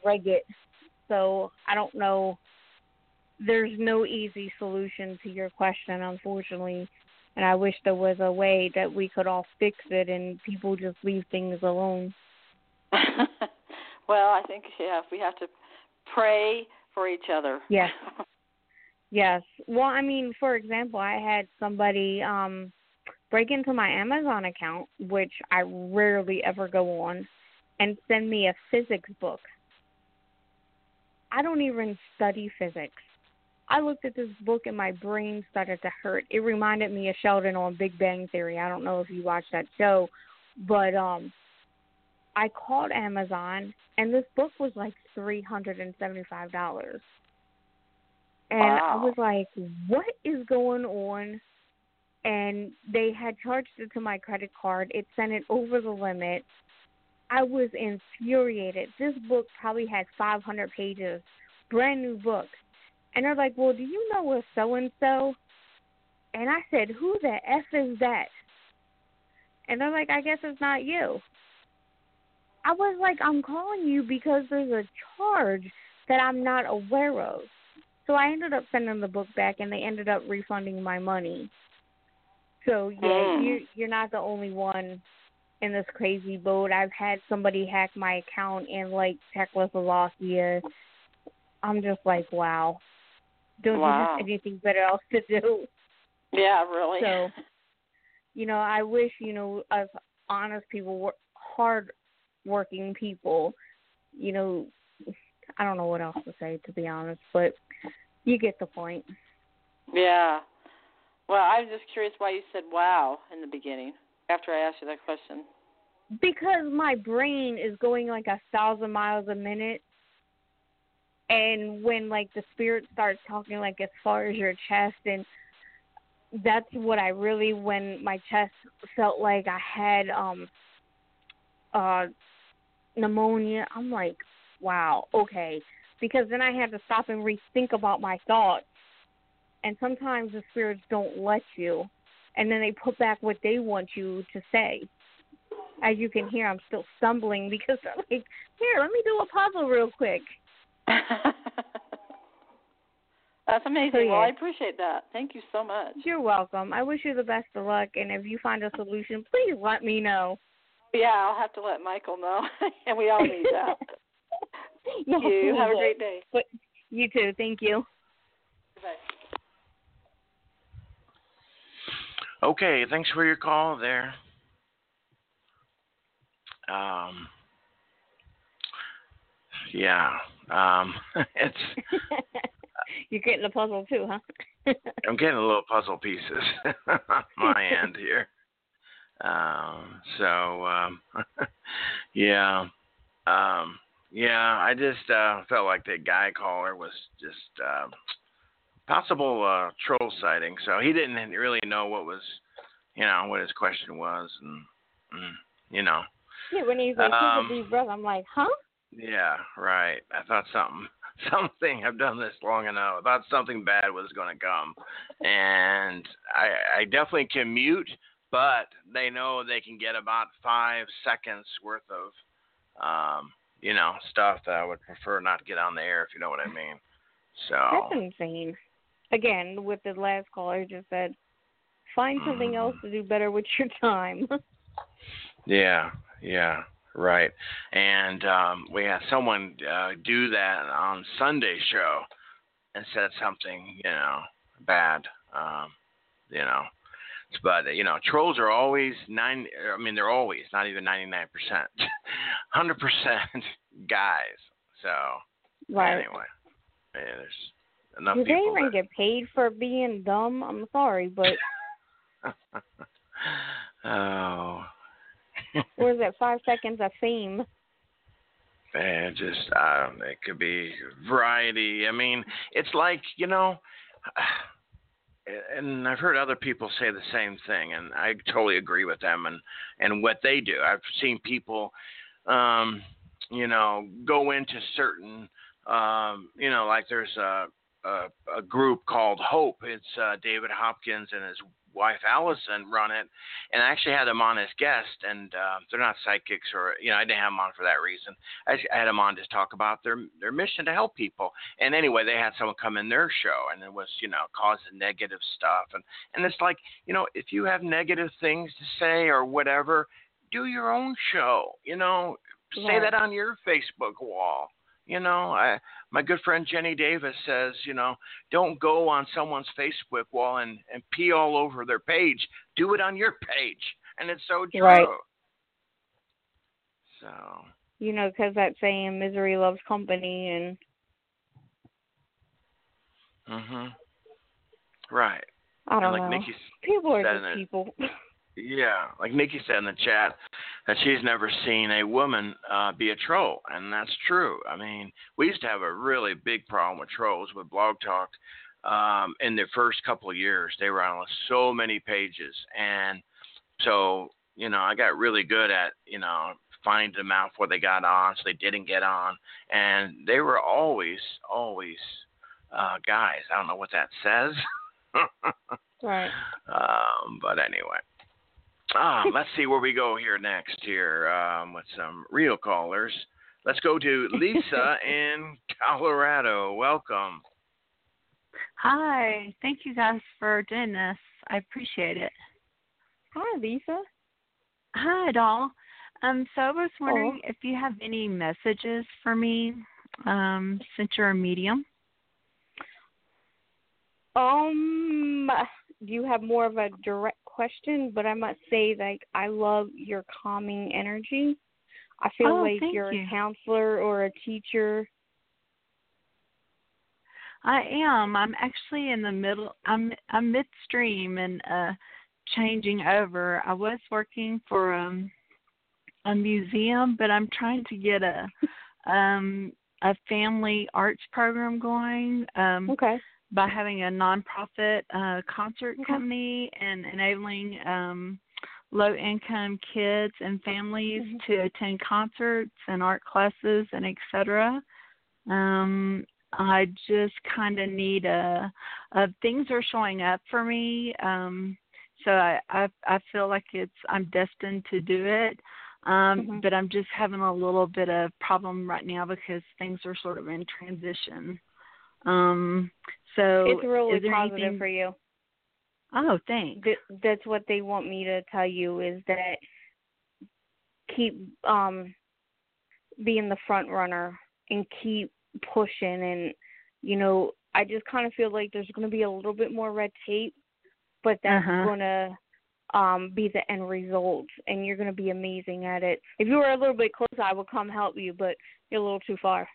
rig it. So, I don't know there's no easy solution to your question, unfortunately. And I wish there was a way that we could all fix it and people just leave things alone. [LAUGHS] well, I think yeah, we have to pray for each other. Yes. [LAUGHS] Yes. Well, I mean, for example, I had somebody um break into my Amazon account, which I rarely ever go on, and send me a physics book. I don't even study physics. I looked at this book and my brain started to hurt. It reminded me of Sheldon on Big Bang Theory. I don't know if you watched that show, but um I called Amazon and this book was like $375. And I was like, "What is going on?" And they had charged it to my credit card. It sent it over the limit. I was infuriated. This book probably had 500 pages, brand new book. And they're like, "Well, do you know a so and so?" And I said, "Who the f is that?" And they're like, "I guess it's not you." I was like, "I'm calling you because there's a charge that I'm not aware of." So I ended up sending the book back, and they ended up refunding my money. So yeah, Mm. you you're not the only one in this crazy boat. I've had somebody hack my account in like Czechoslovakia. I'm just like, wow. Don't you have anything better [LAUGHS] else to do? Yeah, really. So, you know, I wish you know us honest people, hard working people. You know, I don't know what else to say to be honest, but you get the point. yeah. Well, I was just curious why you said "wow" in the beginning after I asked you that question. because my brain is going like a thousand miles a minute and when like the spirit starts talking like as far as your chest and that's what i really when my chest felt like i had um uh pneumonia i'm like wow okay. Because then i had to stop and rethink about my thoughts. And sometimes the spirits don't let you and then they put back what they want you to say. As you can hear, I'm still stumbling [LAUGHS] because I'm like, here, let me do a puzzle real quick. [LAUGHS] That's amazing. So, Well, I appreciate that. Thank you so much. You're welcome. I wish you the best of luck, and if you find a solution, please let me know. Yeah, I'll have to let Michael know, [LAUGHS] and we all need that. [LAUGHS] No, Thank you. Have a great day. But you too. Thank you. Bye. Okay, thanks for your call there. Um, yeah, um, [LAUGHS] it's [LAUGHS] You're getting the puzzle too, huh? [LAUGHS] I'm getting a little puzzle pieces on my end here. Um, so um, yeah, um, yeah, I just uh, felt like the guy caller was just uh, possible uh, troll sighting. So he didn't really know what was, you know, what his question was, and, and you know, yeah, when he's like, Um, a breath, I'm like, huh? Yeah, right. I thought something, [LAUGHS] something. I've done this long enough. I thought something bad was going to come, and I, I definitely can mute, but they know they can get about five seconds worth of, um, you know, stuff that I would prefer not to get on the air, if you know what I mean. So That's insane. Again, with the last caller just said, find something Mhm. else to do better with your time. [LAUGHS] yeah, yeah. Right. And um, we had someone uh, do that on Sunday show and said something, you know, bad. Um, you know, but you know, trolls are always nine. I mean, they're always not even ninety nine percent, [LAUGHS] hundred percent guys. So Right. anyway, yeah, there's enough Do they even that- get paid for being dumb? I'm sorry, but [LAUGHS] oh. [LAUGHS] what is it? Five seconds of fame. Man, just I don't know, it could be variety. I mean, it's like you know, [SIGHS] and I've heard other people say the same thing, and I totally agree with them and and what they do. I've seen people, um, you know, go into certain, um, you know, like there's a a, a group called Hope. It's uh, David Hopkins and his wife Allison run it, and I actually had them on as guest, and uh, they're not psychics or you know I didn't have them on for that reason. I, I had them on to talk about their their mission to help people. And anyway, they had someone come in their show, and it was you know causing negative stuff, and and it's like you know if you have negative things to say or whatever, do your own show. You know, say that on your Facebook wall. You know, I, my good friend Jenny Davis says, you know, don't go on someone's Facebook wall and, and pee all over their page. Do it on your page. And it's so true. Right. So, You know, 'cause that saying "misery loves company," and mhm. Right. I don't and like know. Nikki people are just people. [LAUGHS] Yeah, like Nikki said in the chat that she's never seen a woman uh, be a troll, and that's true. I mean, we used to have a really big problem with trolls with Blog Talk. Um, in the first couple of years, they were on so many pages, and so you know, I got really good at you know finding them out before they got on, so they didn't get on, and they were always, always uh, guys. I don't know what that says. [LAUGHS] right. Um, but anyway. Ah, let's see where we go here next here um, with some real callers. Let's go to [LAUGHS] Lisa in Colorado. Welcome. Hi. Thank you guys for doing this. I appreciate it. Hi, Lisa. Hi, doll. Um, so I was wondering if you have any messages for me, um, since you're a medium. Um, do you have more of a direct question, but I must say, like, I love your calming energy. I feel Oh, like you're you. a counselor or a teacher. I am. I'm actually in the middle. I'm I'm midstream and uh changing over. I was working for um a museum, but I'm trying to get a [LAUGHS] um a family arts program going. Um Okay. By having a nonprofit uh, concert Okay. company and enabling um, low income kids and families Mhm. to attend concerts and art classes and et cetera. Um, I just kind of need a, a things are showing up for me. Um, so I, I I feel like it's I'm destined to do it. Um, Mhm. but I'm just having a little bit of problem right now because things are sort of in transition. Um, so it's really positive anything- for you. Oh, thanks. Th- that's what they want me to tell you is that keep um being the front runner and keep pushing and you know I just kind of feel like there's going to be a little bit more red tape but that's Uh-huh. going to um be the end result and you're going to be amazing at it. If you were a little bit closer I would come help you but you're a little too far.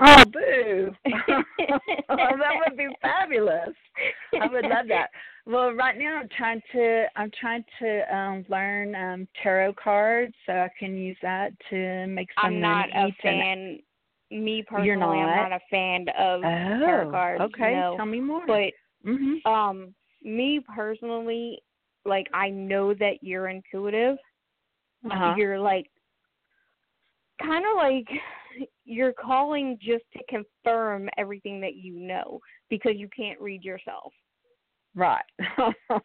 Oh, boo! [LAUGHS] that would be fabulous. I would love that. Well, right now I'm trying to I'm trying to um learn um tarot cards so I can use that to make some I'm not a fan. Me personally, You're I'm not? not a fan of Oh, tarot cards. okay. no. Tell me more. But mhm. um, me personally, like I know that you're intuitive. Uh-huh. You're like kind of like you're calling just to confirm everything that you know because you can't read yourself. Right. [LAUGHS]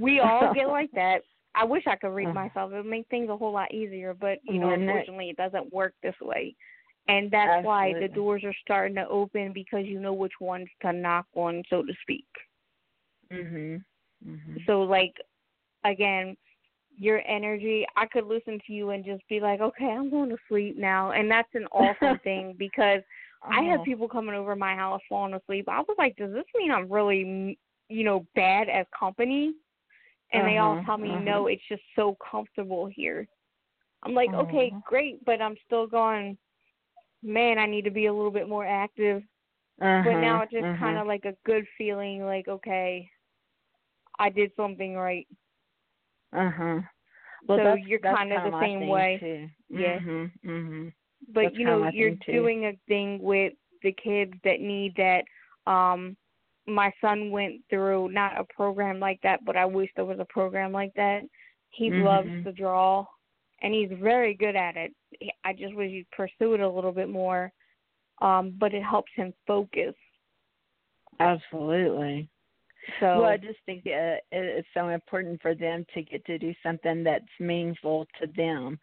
We all get like [LAUGHS] that. I wish I could read Uh-huh. myself. It would make things a whole lot easier, but you know, Wouldn't unfortunately, it doesn't work this way. And that's why the doors are starting to open because you know which ones to knock on, so to speak. mhm. Mhm. So, like, again, your energy. I could listen to you and just be like, okay, I'm going to sleep now, and that's an awesome [LAUGHS] thing because I had Oh. people coming over my house falling asleep. I was like, does this mean I'm really, you know, bad as company? And they all Uh-huh, tell me, uh-huh. no, it's just so comfortable here. I'm like, okay, Uh-huh. great, but I'm still going, man, I need to be a little bit more active. But Uh-huh, now it's just uh-huh. kind of like a good feeling, like, okay, I did something right. Uh huh. Well, So that's, you're that's kinda the same way. Too. Yeah. Mhm. Mhm. but That's you know you're doing a thing with the kids that need that um my son went through not a program like that but i wish there was a program like that he loves Mhm. to draw and he's very good at it He- i just wish he'd pursue it a little bit more um but it helps him focus Absolutely. So well, I just think uh, it, it's so important for them to get to do something that's meaningful to them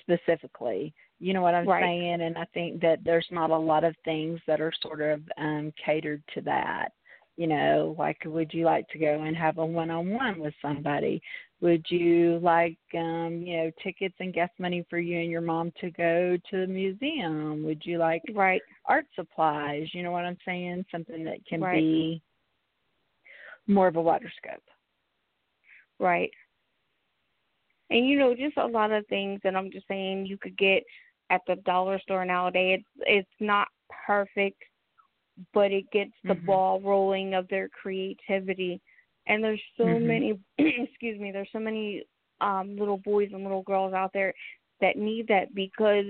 specifically. You know what I'm Right. saying? And I think that there's not a lot of things that are sort of um catered to that. You know, like would you like to go and have a one on one with somebody? Would you like um, you know, tickets and gas money for you and your mom to go to the museum? Would you like right art supplies? You know what I'm saying? Something that can Right. be more of a wider scope. Right. And you know, just a lot of things that I'm just saying you could get at the dollar store nowadays. It's it's not perfect, but it gets the Mhm. ball rolling of their creativity. And there's so Mhm. many [CLEARS THROAT] excuse me, there's so many um little boys and little girls out there that need that because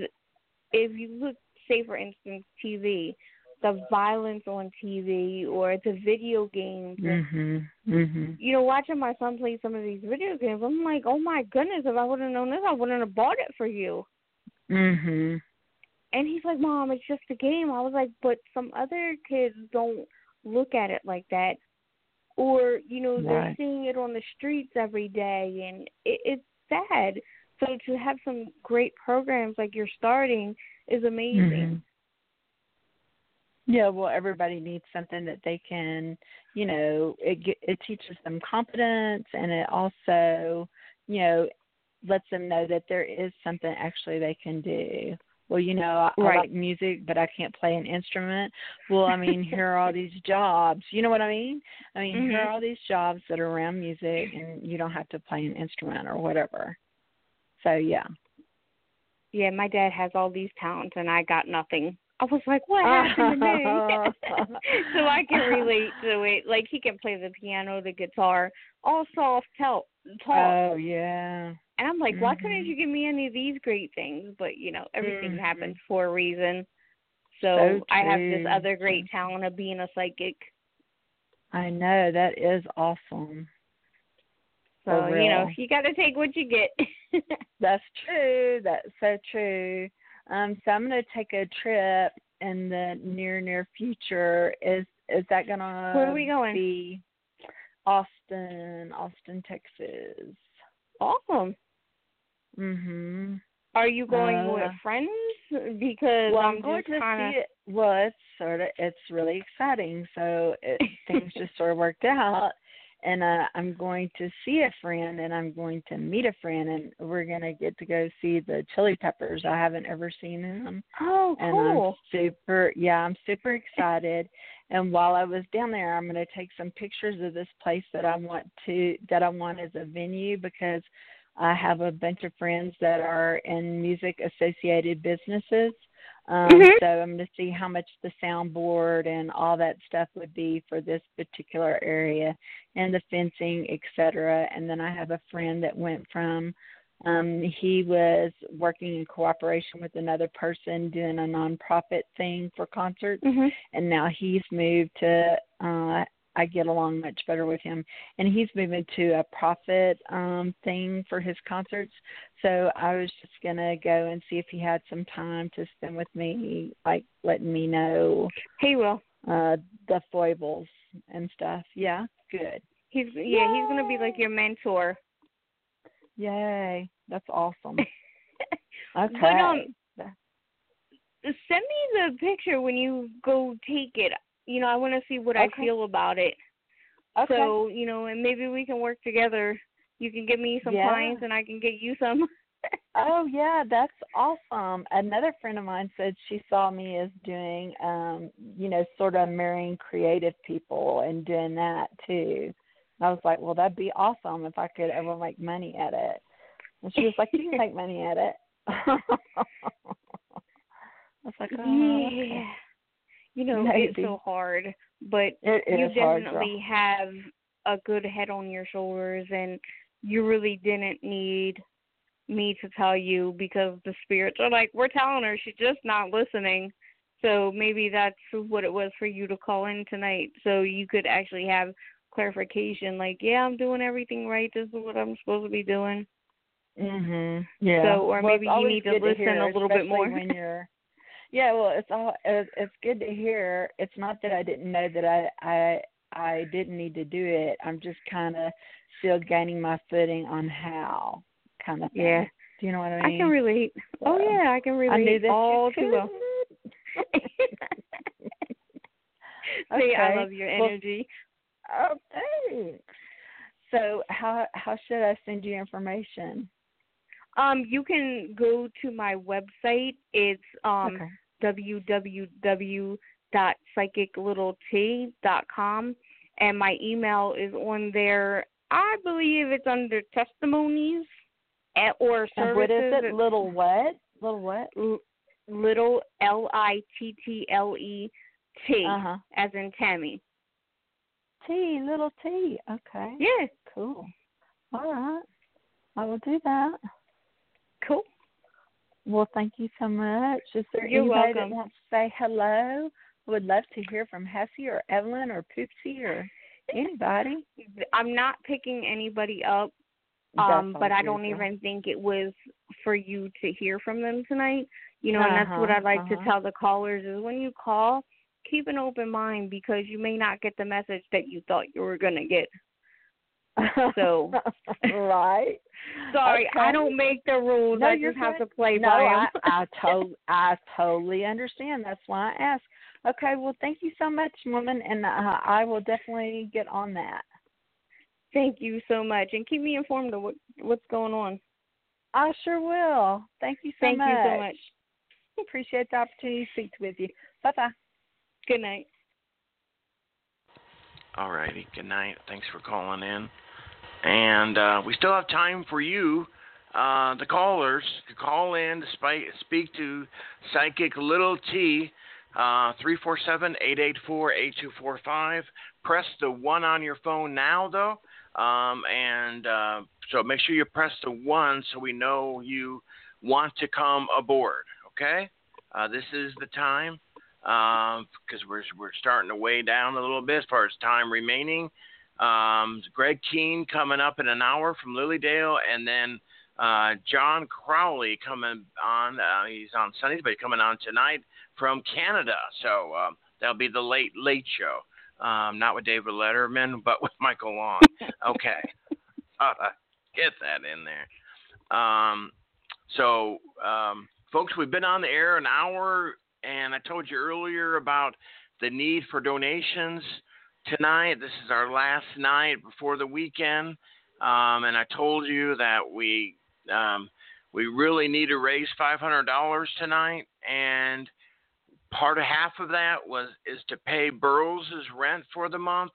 if you look say for instance TV, the violence on TV or the video games and Mhm. Mhm. you know, watching my son play some of these video games, I'm like, oh my goodness, if I would have known this, I wouldn't have bought it for you. Mhm. And he's like, Mom, it's just a game. I was like, but some other kids don't look at it like that. Or, you know, they're seeing it on the streets every day, and it, it's sad. So to have some great programs like you're starting is amazing. Mhm. Yeah, well, everybody needs something that they can, you know, it it teaches them confidence, and it also, you know, lets them know that there is something actually they can do. Well, you know, I, I like music, but I can't play an instrument. Well, I mean, here are all these jobs. You know what I mean? I mean, here Mhm. are all these jobs that are around music, and you don't have to play an instrument or whatever. So yeah. Yeah, my dad has all these talents, and I got nothing. I was like, what happened to me? [LAUGHS] so I can [LAUGHS] relate to it. Like he can play the piano, the guitar, all soft tell talk. Oh yeah. and I'm like, why couldn't mhm. you give me any of these great things? But you know, everything Mhm. happens for a reason. So, So I have this other great talent of being a psychic. I know that is awesome. So you know, you got to take what you get. [LAUGHS] That's true. That's so true. Um, so I'm going to take a trip in the near near future. Is is that going to Where are we going? Be Austin, Austin, Texas. awesome. Mhm. Are you going Uh, with friends? Because Well, I'm I'm going to kind see it. Well, it's sort of it's really exciting. So it, things [LAUGHS] just sort of worked out, and uh, I'm going to see a friend, and I'm going to meet a friend, and we're gonna get to go see the Chili Peppers. I haven't ever seen them, Oh, and cool. I'm super yeah, I'm super excited. and while I was down there, I'm going to take some pictures of this place that I want to that I want as a venue because I have a bunch of friends that are in music associated businesses. Um, Mhm. So I'm going to see how much the soundboard and all that stuff would be for this particular area, and the fencing, et cetera. And then I have a friend that went from um, he was working in cooperation with another person doing a nonprofit thing for concerts, Mhm. and now he's moved to. Uh, I get along much better with him, and he's moving to a profit um, thing for his concerts. So I was just gonna go and see if he had some time to spend with me, like letting me know He will. uh the foibles and stuff. Yeah, good. He's yeah, he's gonna be like your mentor. Yay, that's awesome. [LAUGHS] Okay. But um, send me the picture when you go take it. You know, I want to see what I feel about it. okay. So you know, and maybe we can work together You can give me some Yeah. clients, and I can get you some. [LAUGHS] Oh yeah, that's awesome. Another friend of mine said she saw me as doing um, you know, sort of marrying creative people and doing that too. And I was like, Well that'd be awesome if I could ever make money at it. And she was like, You can make money at it. [LAUGHS] I was like, [LAUGHS] Oh okay. You [LAUGHS] know, it's so hard, but It you is hard, definitely have a good head on your shoulders, and you really didn't need me to tell you because the spirits are like, we're telling her, she's just not listening. So maybe that's what it was for you to call in tonight, so you could actually have clarification. Like, yeah, I'm doing everything right. This is what I'm supposed to be doing. Mhm. Yeah. So, or Well, maybe you need to listen hear, a little bit more. when you're. Yeah, well, it's all it's, good to hear. It's not that I didn't know that I I I didn't need to do it. I'm just kind of still gaining my footing on how kind of thing. Yeah. Do you know what I mean? I can relate. Oh yeah, I can relate I knew that all too well. [LAUGHS] See, I love your Well, energy. Oh, thanks. So how how should I send you information? Um, you can go to my website. It's um okay. www.psychiclittlet.com, and my email is on there. I believe it's under testimonies eh, or services. And what is it? Little what? Little what? L- little L I T T L E T, Uh huh. as in Tammy. T, little T. Okay. Yeah, Cool. All right. I will do that. cool. Well, thank you so much. Is there You're anybody welcome. that wants to say hello? Would love to hear from Hessie or Evelyn or Poopsie or anybody. I'm not picking anybody up um but I don't even think it was for you to hear from them tonight. You know, and that's what Uh-huh, I like to uh-huh. tell the callers is when you call, keep an open mind because you may not get the message that you thought you were gonna get. So- [LAUGHS] right. Sorry, I don't make the rules. No, I just have to play no, by I, 'em. I, [LAUGHS] to- I totally understand. That's why I asked. Okay, well, thank you so much, woman, and uh, I will definitely get on that. Thank you so much, and keep me informed of what what's going on. I sure will. Thank you so Thank much. you so much. Appreciate the opportunity to speak with you. Bye bye. Good night. All righty. Good night. Thanks for calling in. And uh, we still have time for you, uh, the callers, to call in to spi- speak to Psychic Little T, uh, 347 884 8245. Press the one on your phone now, though. Um, and uh, so make sure you press the one so we know you want to come aboard, okay? Uh, this is the time because we're we're starting to weigh down a little bit as far as time remaining. Um, Greg Keene coming up in an hour from Lily Dale, and then uh, John Crowley coming on. Uh, he's on Sundays, but he's coming on tonight from Canada. So um, that'll be the late late show. Um, not with David Letterman, [LAUGHS] but with Michael Long. Okay, [LAUGHS] uh, get that in there. Um, so, um, folks, we've been on the air an hour, and I told you earlier about the need for donations tonight. This is our last night before the weekend, um, and I told you that we um, we really need to raise five hundred dollars tonight, and part of half of that was is to pay Burroughs' rent for the month,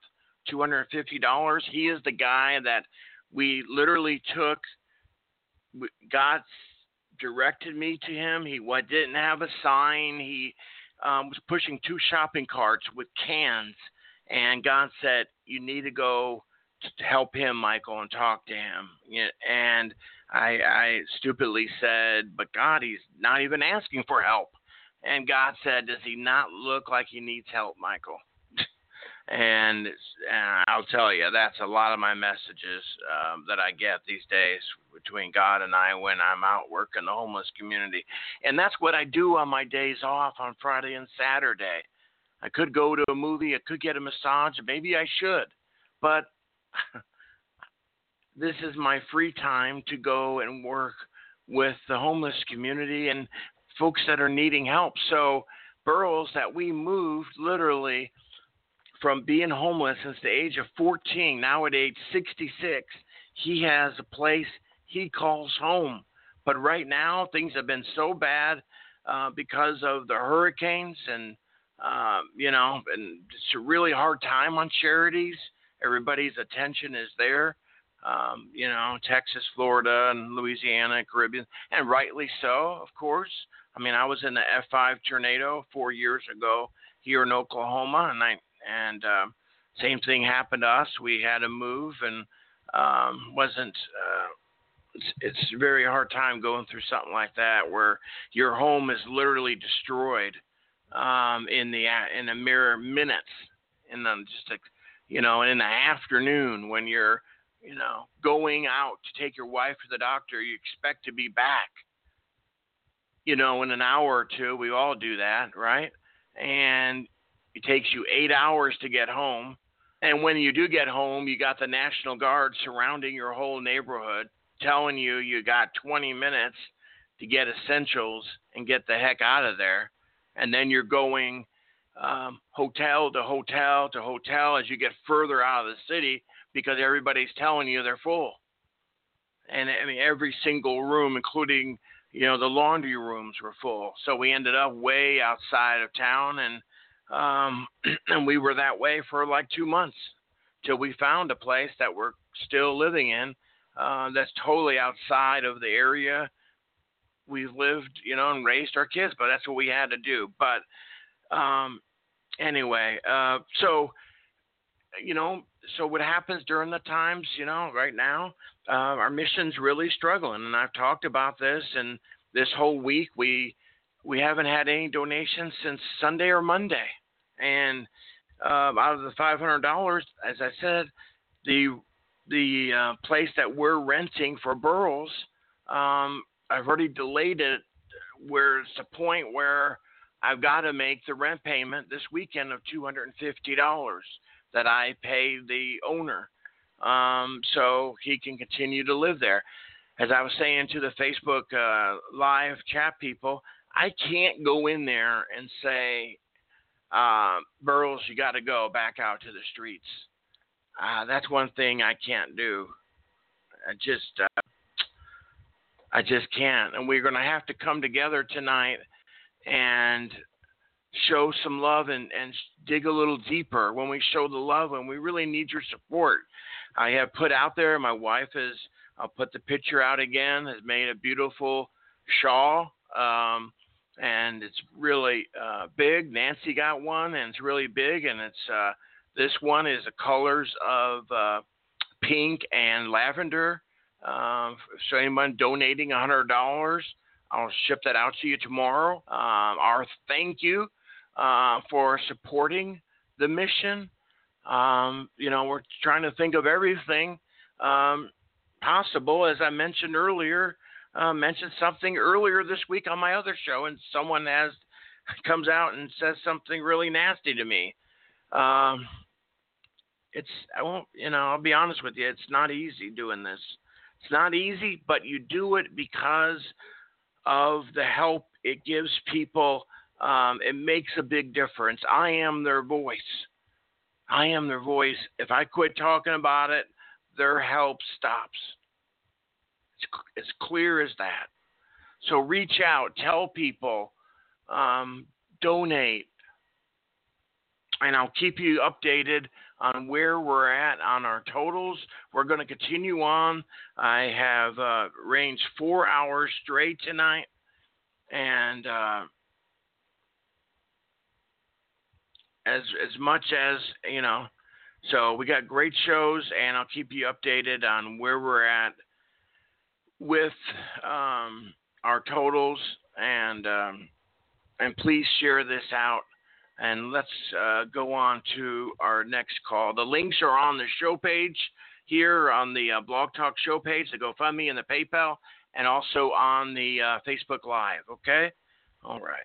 two hundred fifty dollars. He is the guy that we literally took. God directed me to him. He didn't have a sign. He um, was pushing two shopping carts with cans, and God said, "You need to go to help him, Michael, and talk to him." And I, I stupidly said, "But God, he's not even asking for help." And God said, "Does he not look like he needs help, Michael?" [LAUGHS] and I'll tell you, that's a lot of my messages um, that I get these days between God and I when I'm out working the homeless community. And that's what I do on my days off on Friday and Saturday. I could go to a movie, I could get a massage, maybe I should, but [LAUGHS] this is my free time to go and work with the homeless community and folks that are needing help. So, Burroughs, that we moved literally from being homeless since the age of 14, now at age 66, he has a place he calls home. But right now, things have been so bad uh, because of the hurricanes and uh, you know, and it's a really hard time on charities. Everybody's attention is there. Um, you know, Texas, Florida, and Louisiana, Caribbean, and rightly so, of course. I mean, I was in the F5 tornado four years ago here in Oklahoma, and I and uh, same thing happened to us. We had to move, and um, wasn't. Uh, it's, it's a very hard time going through something like that, where your home is literally destroyed um, in the in a mere minutes, in the just like you know in the afternoon when you're you know going out to take your wife to the doctor, you expect to be back. You know, in an hour or two, we all do that, right? And it takes you eight hours to get home. And when you do get home, you got the National Guard surrounding your whole neighborhood, telling you you got 20 minutes to get essentials and get the heck out of there and then you're going um, hotel to hotel to hotel as you get further out of the city because everybody's telling you they're full. And I mean, every single room, including you know the laundry rooms, were full. So we ended up way outside of town, and um, [CLEARS THROAT] and we were that way for like two months till we found a place that we're still living in uh, that's totally outside of the area we've lived, you know, and raised our kids, but that's what we had to do. But um, anyway, uh, so you know, so what happens during the times, you know, right now, uh, our mission's really struggling, and I've talked about this, and this whole week we we haven't had any donations since Sunday or Monday, and uh, out of the five hundred dollars, as I said, the the uh, place that we're renting for Burles um, I've already delayed it where it's a point where I've got to make the rent payment this weekend of $250 that I pay the owner um, so he can continue to live there. As I was saying to the Facebook uh, live chat people, I can't go in there and say, uh, Burles, you got to go back out to the streets. Uh, that's one thing I can't do. I just uh, I just can't. And we're going to have to come together tonight and show some love and, and dig a little deeper when we show the love and we really need your support. I have put out there, my wife has, I'll put the picture out again, has made a beautiful shawl. Um, and it's really uh, big. Nancy got one, and it's really big. And it's uh, this one is the colors of uh, pink and lavender. Uh, so anyone donating $100, I'll ship that out to you tomorrow. Um, our thank you uh, for supporting the mission. Um, you know, we're trying to think of everything um, possible. As I mentioned earlier, uh, mentioned something earlier this week on my other show, and someone has [LAUGHS] comes out and says something really nasty to me. Um, it's I won't, you know, I'll be honest with you, it's not easy doing this. It's not easy, but you do it because of the help it gives people. Um, it makes a big difference. I am their voice. I am their voice. If I quit talking about it, their help stops. It's as clear as that. So reach out, tell people, um, donate, and I'll keep you updated on where we're at on our totals. We're going to continue on. I have uh, ranged four hours straight tonight, and uh, as as much as you know. So we got great shows, and I'll keep you updated on where we're at with um, our totals, and um, and please share this out and let's uh, go on to our next call. The links are on the show page here on the uh, Blog Talk show page, the GoFundMe and the PayPal, and also on the uh, Facebook Live. Okay? All right.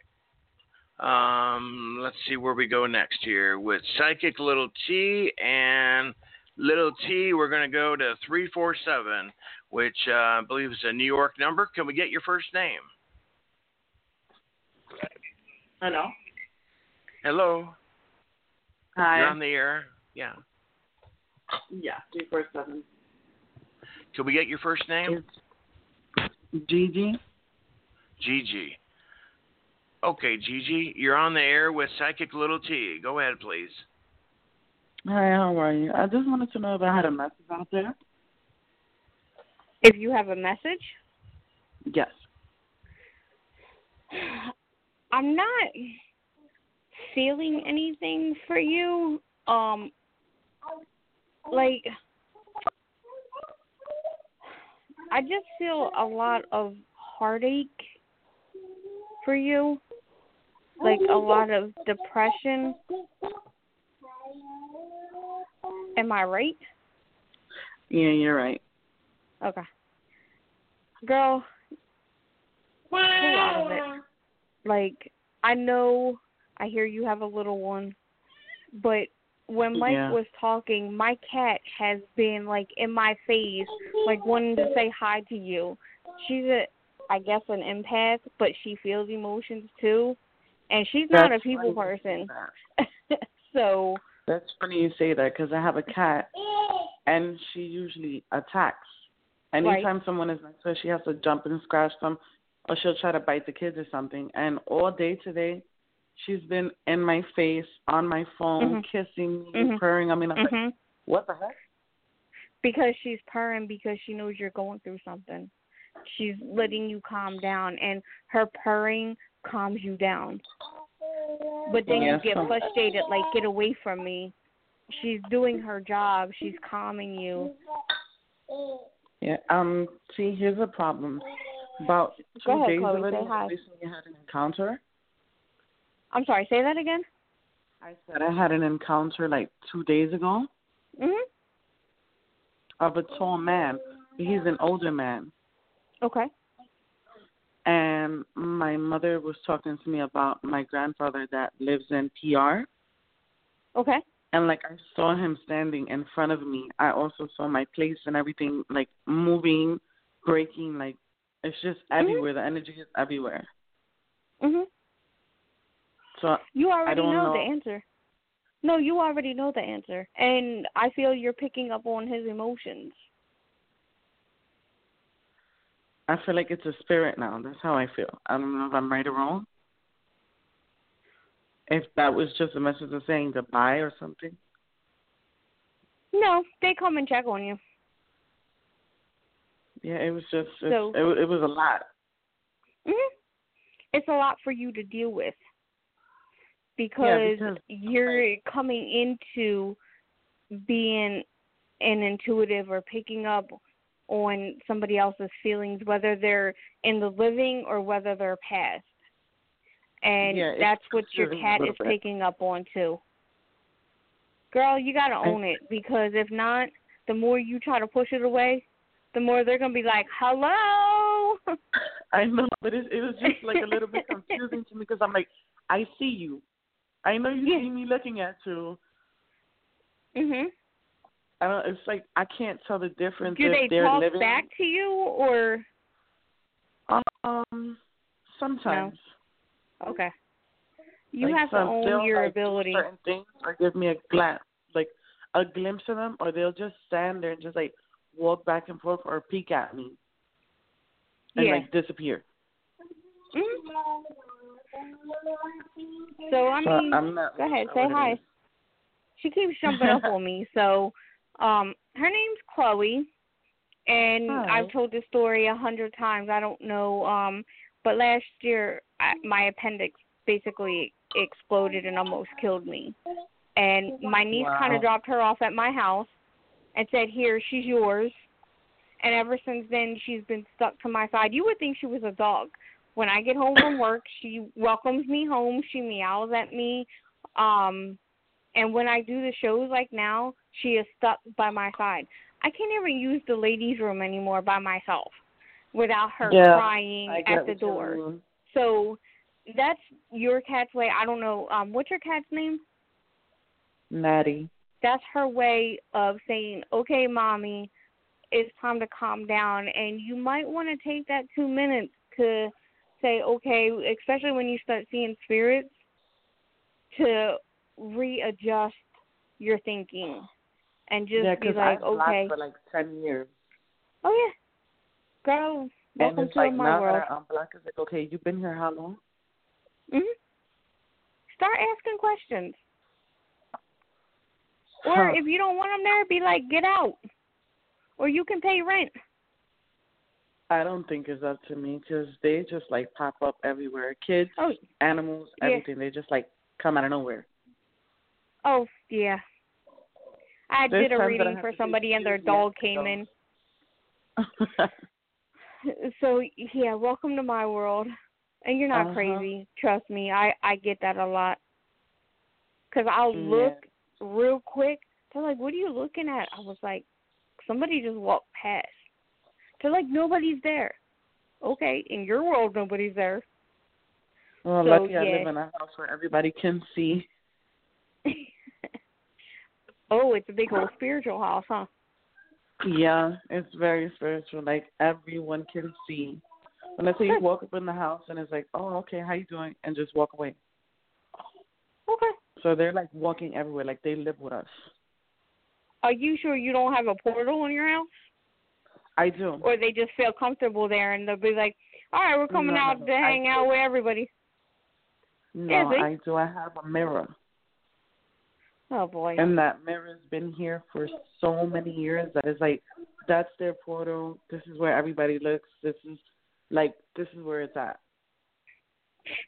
Um, let's see where we go next here with Psychic Little T and Little T. We're going to go to 347, which uh, I believe is a New York number. Can we get your first name? Hello. Hello. Hi. You're on the air. Yeah. Yeah, three four seven. Can we get your first name? Gigi. Gigi. Okay, Gigi, you're on the air with Psychic Little T. Go ahead, please. Hi, how are you? I just wanted to know if I had a message out there. If you have a message, Yes. I'm not feeling anything for you. Um, like I just feel a lot of heartache for you. Like a lot of depression. Am I right? Yeah, you're right. Okay. Girl, pull out of it. Like, I know I hear you have a little one, but when Mike Yeah. was talking, my cat has been like in my face, like wanting to say hi to you. She's a, I guess, an empath, but she feels emotions too, and she's not a people funny you say person. [LAUGHS] so, That's funny you say that because I have a cat, and she usually attacks. Anytime someone is next to her, she has to jump and scratch them, or she'll try to bite the kids or something. And all day today, she's been in my face, on my phone, Mhm. kissing me, Mhm. purring. I mean, I'm like, mhm. what the heck? because she's purring because she knows you're going through something. She's letting you calm down, and her purring calms you down. But then Yeah, you get frustrated, like, get away from me. She's doing her job. She's calming you. Yeah. Um. See, here's a problem. About two Go ahead, days Chloe, hi. I recently had an encounter. I'm sorry, say that again? I said I had an encounter like two days ago Mhm. of a tall man. He's an older man. Okay. and my mother was talking to me about my grandfather that lives in PR. Okay. And like I saw him standing in front of me. I also saw my place and everything like moving, breaking, like it's just everywhere. The energy is everywhere. Mhm. So You already know, know. the answer. No, you already know the answer, and I feel you're picking up on his emotions. I feel like it's a spirit now. That's how I feel. I don't know if I'm right or wrong. If that was just a message of saying goodbye or something. No, they come and check on you. Yeah, it was just So- it, it was a lot. hmm It's a lot for you to deal with because, because- you're coming into being an intuitive or picking up on somebody else's feelings, whether they're in the living or whether they're past. And Yeah, that's what your cat is bit. picking up on too. Girl, you gotta I- own it because if not, the more you try to push it away, the more they're gonna be like, "Hello." [LAUGHS] I know, but it, it was just like a little bit confusing to me because I'm like, I see you. I know you Yeah. see me looking at you. mhm. I don't. It's like I can't tell the difference Do if they they're talk living. back to you or Um, sometimes. okay? You Like, have to own your like, ability. Certain things, or give me a glance, like a glimpse of them, or they'll just stand there and just like walk back and forth or peek at me and Yeah. like disappear. Mhm. So I So mean, I'm not go ahead, say hi. She keeps jumping up on me. [LAUGHS] So, um, her name's Chloe, and Hi. I've told this story a hundred times. I don't know, um, but last year I, my appendix basically exploded and almost killed me. And my niece kind of dropped her off at my house and said, "Here, she's yours." And ever since then, she's been stuck to my side. You would think she was a dog. When I get home from work, she welcomes me home. She meows at me. Um, and when I do the shows like now, she is stuck by my side. I can't even use the ladies' room anymore by myself without her Yeah, crying at the door. So that's your cat's way. I don't know. Um, what's your cat's name? Maddie. That's her way of saying, "Okay, mommy, it's time to calm down." And you might want to take that two minutes to say, "Okay," especially when you start seeing spirits, to readjust your thinking and just yeah, be like, I blocked "Okay." for like ten years. Oh yeah. Girl, welcome and it's to like my now world. that I'm black, it's like, okay, you've been here how long? Mhm. Start asking questions. Or Huh. if you don't want them there, be like, get out. Or you can pay rent. I don't think it's up to me because they just like pop up everywhere. Kids, Oh, animals, Yeah. everything. They just like come out of nowhere. oh yeah. I There's did a times that I reading for somebody and their "Excuse dog came don't." in. [LAUGHS] So yeah, welcome to my world. And you're not Uh-huh. crazy. Trust me. I I get that a lot. Cuz I'll Yeah. look real quick. They're like, "What are you looking at?" I was like, "Somebody just walked past." They're like, "Nobody's there." Okay, in your world nobody's there. well, So, lucky I live in a house where everybody can see. [LAUGHS] oh, it's a big old spiritual house, huh? Yeah, it's very spiritual. Like everyone can see. Say you walk up in the house and it's like, oh, okay, how you doing, and just walk away. Okay. So they're like walking everywhere, like they live with us. Are you sure you don't have a portal in your house? I do. Or they just feel comfortable there and they'll be like, All right, we're coming No, out to hang out with everybody. No, Yeah? I do. I have a mirror, Oh boy. and that mirror's been here for so many years that it's like that's their portal. This is where everybody looks. This is like this is where it's at.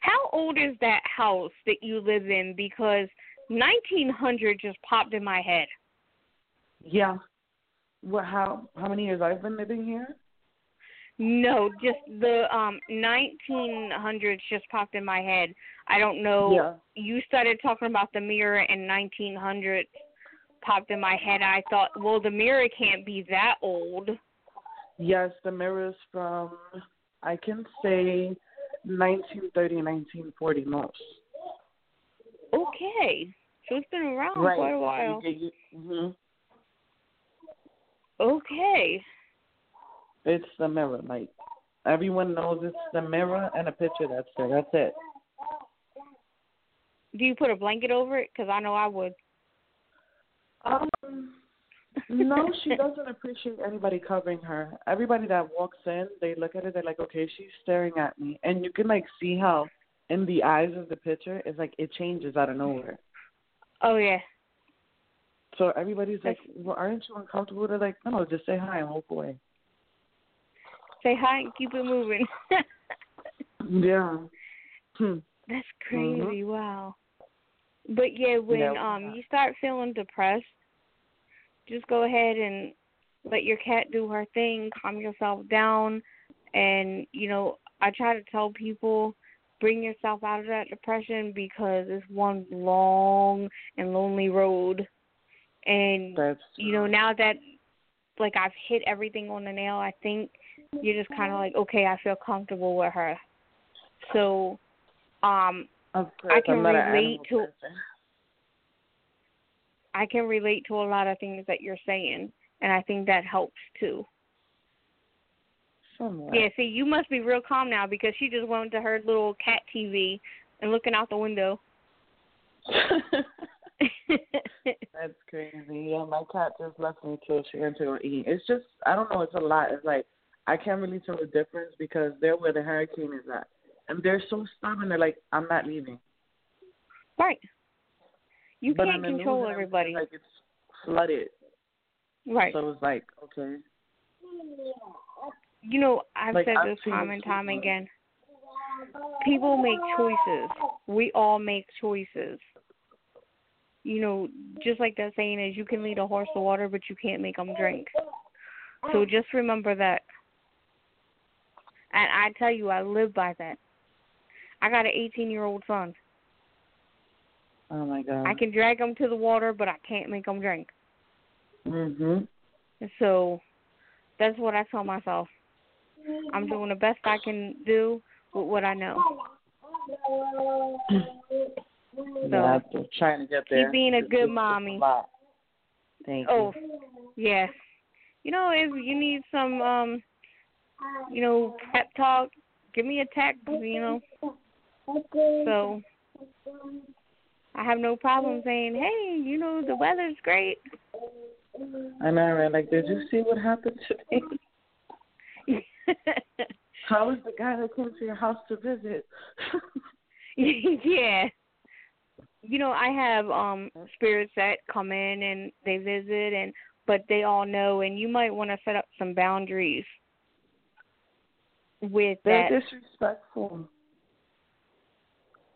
How old is that house that you live in? Because nineteen hundred just popped in my head. Yeah. What? How? How many years I've been living here? No, just the um nineteen hundreds just popped in my head. I don't know. Yeah. You started talking about the mirror and 1900s popped in my head. I thought, well, the mirror can't be that old. Yes, the mirror's from I can say 1930, 1940 most. Okay, so it's been around right. quite a while. hmm Okay. It's the mirror. Like everyone knows it's the mirror and a picture that's there. That's it. Do you put a blanket over it? Because I know I would. Um, no, she doesn't appreciate anybody covering her. Everybody that walks in, they look at it, they're like, okay, she's staring at me, and you can like see how in the eyes of the picture, it's like it changes out of nowhere. Oh yeah. So everybody's like, well, aren't you uncomfortable? They're like, no, just say hi and walk away. Say hi and keep it moving. [LAUGHS] Yeah. Hmm. That's crazy. Wow. But yeah, when um you start feeling depressed, just go ahead and let your cat do her thing, calm yourself down, and you know I try to tell people bring yourself out of that depression because it's one long and lonely road. And That's you know now that like I've hit everything on the nail, I think you're just kind of like okay, I feel comfortable with her. So um course, I can I'm not an relate to person. I can relate to a lot of things that you're saying, and I think that helps too. Somewhat. Yeah, see, you must be real calm now because she just went to her little cat TV and looking out the window. [LAUGHS] [LAUGHS] That's crazy. Yeah, my cat just left me till she went to go eat. It's just I don't know, it's a lot. It's like I can't really tell the difference because they're where the hurricane is at. And they're so stubborn, they're like, I'm not leaving. right. You but can't on the news control everybody. Like it's flooded. right. So it's like, okay. You know, I've Like, said I've this time and time again. People make choices. We all make choices. You know, just like that saying is, you can lead a horse to water, but you can't make them drink. So just remember that. And I tell you, I live by that. I got an 18 year old son. Oh my god. I can drag him to the water, but I can't make him drink. Mhm. So that's what I tell myself. I'm doing the best I can do with what I know. [CLEARS THROAT] yeah, I'm trying to get there. Keep being a It's- good it's- mommy. a. Thank Oh, you. yes. You know, if you need some, um, you know, pep talk, give me a text. You know. So I have no problem saying, hey, you know, the weather's great. I know, right? Like, did you see what happened today? [LAUGHS] How was the guy that came to your house to visit? [LAUGHS] yeah. You know, I have um spirits that come in and they visit and but they all know and you might want to set up some boundaries with They're that. disrespectful.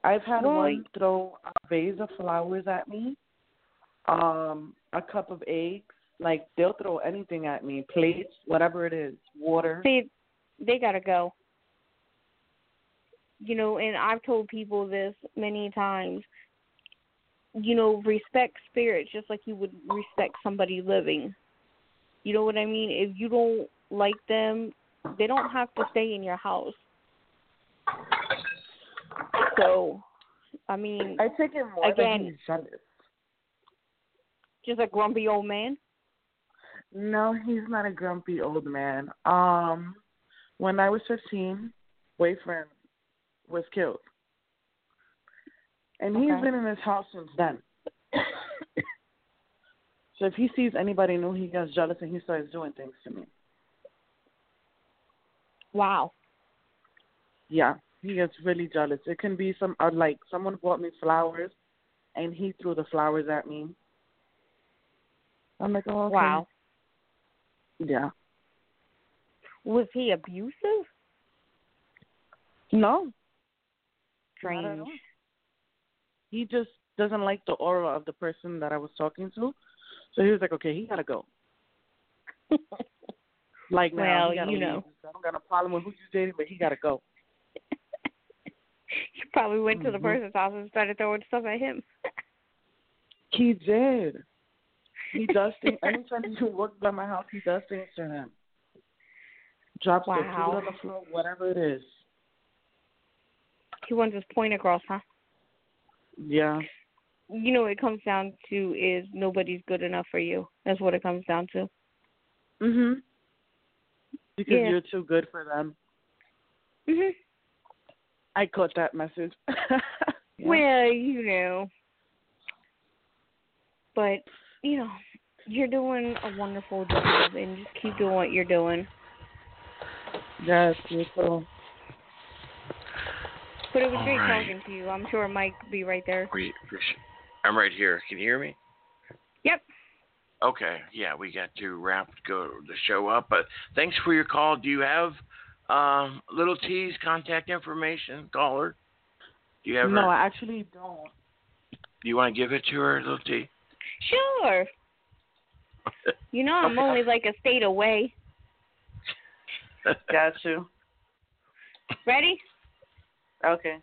I've had Well, one throw a vase of flowers at me, um, a cup of eggs. Like they'll throw anything at me, plates, whatever it is, water. they they gotta go. You know, and I've told people this many times. You know, respect spirits just like you would respect somebody living. You know what I mean? If you don't like them, they don't have to stay in your house. So, I mean, I take it more Again- he's jealous. just a grumpy old man. No, he's not a grumpy old man. Um, when I was fifteen, boyfriend was killed, and he's Okay. been in his house since then. [COUGHS] so if he sees anybody new, he gets jealous and he starts doing things to me. Wow. Yeah, he gets really jealous. It can be some uh, like someone bought me flowers, and he threw the flowers at me. I'm like, oh, okay. Wow. Yeah. Was he abusive? No, Strange. He just doesn't like the aura of the person that I was talking to. So he was like, okay, he gotta go. [LAUGHS] Like now, Well, you leave. know. I don't got a problem with who you dating, but he gotta go. [LAUGHS] he probably went to the Mhm. person's house and started throwing stuff at him. [LAUGHS] He did. He does things. Anytime he walks by my house, he does things to him. Drops the Wow. food on the floor, whatever it is. He wants his point across, huh? Yeah. You know what it comes down to is nobody's good enough for you. That's what it comes down to. Mhm. Because Yeah. you're too good for them. Mhm. I caught that message. [LAUGHS] Yeah. Well, you know. But, you know, you're doing a wonderful job and just keep doing what you're doing. Yes, you too. But it was All great right. talking to you. I'm sure Mike will be right there. We. I'm right here. Can you hear me? Yep. Okay. Yeah, we got to wrap go the show up. But thanks for your call. Do you have um, Little T's contact information? caller? Do you have No, her? I actually don't. Do you want to give it to her, Little T? Sure. [LAUGHS] You know I'm Okay. only like a state away. [LAUGHS] Got you. Ready? Okay.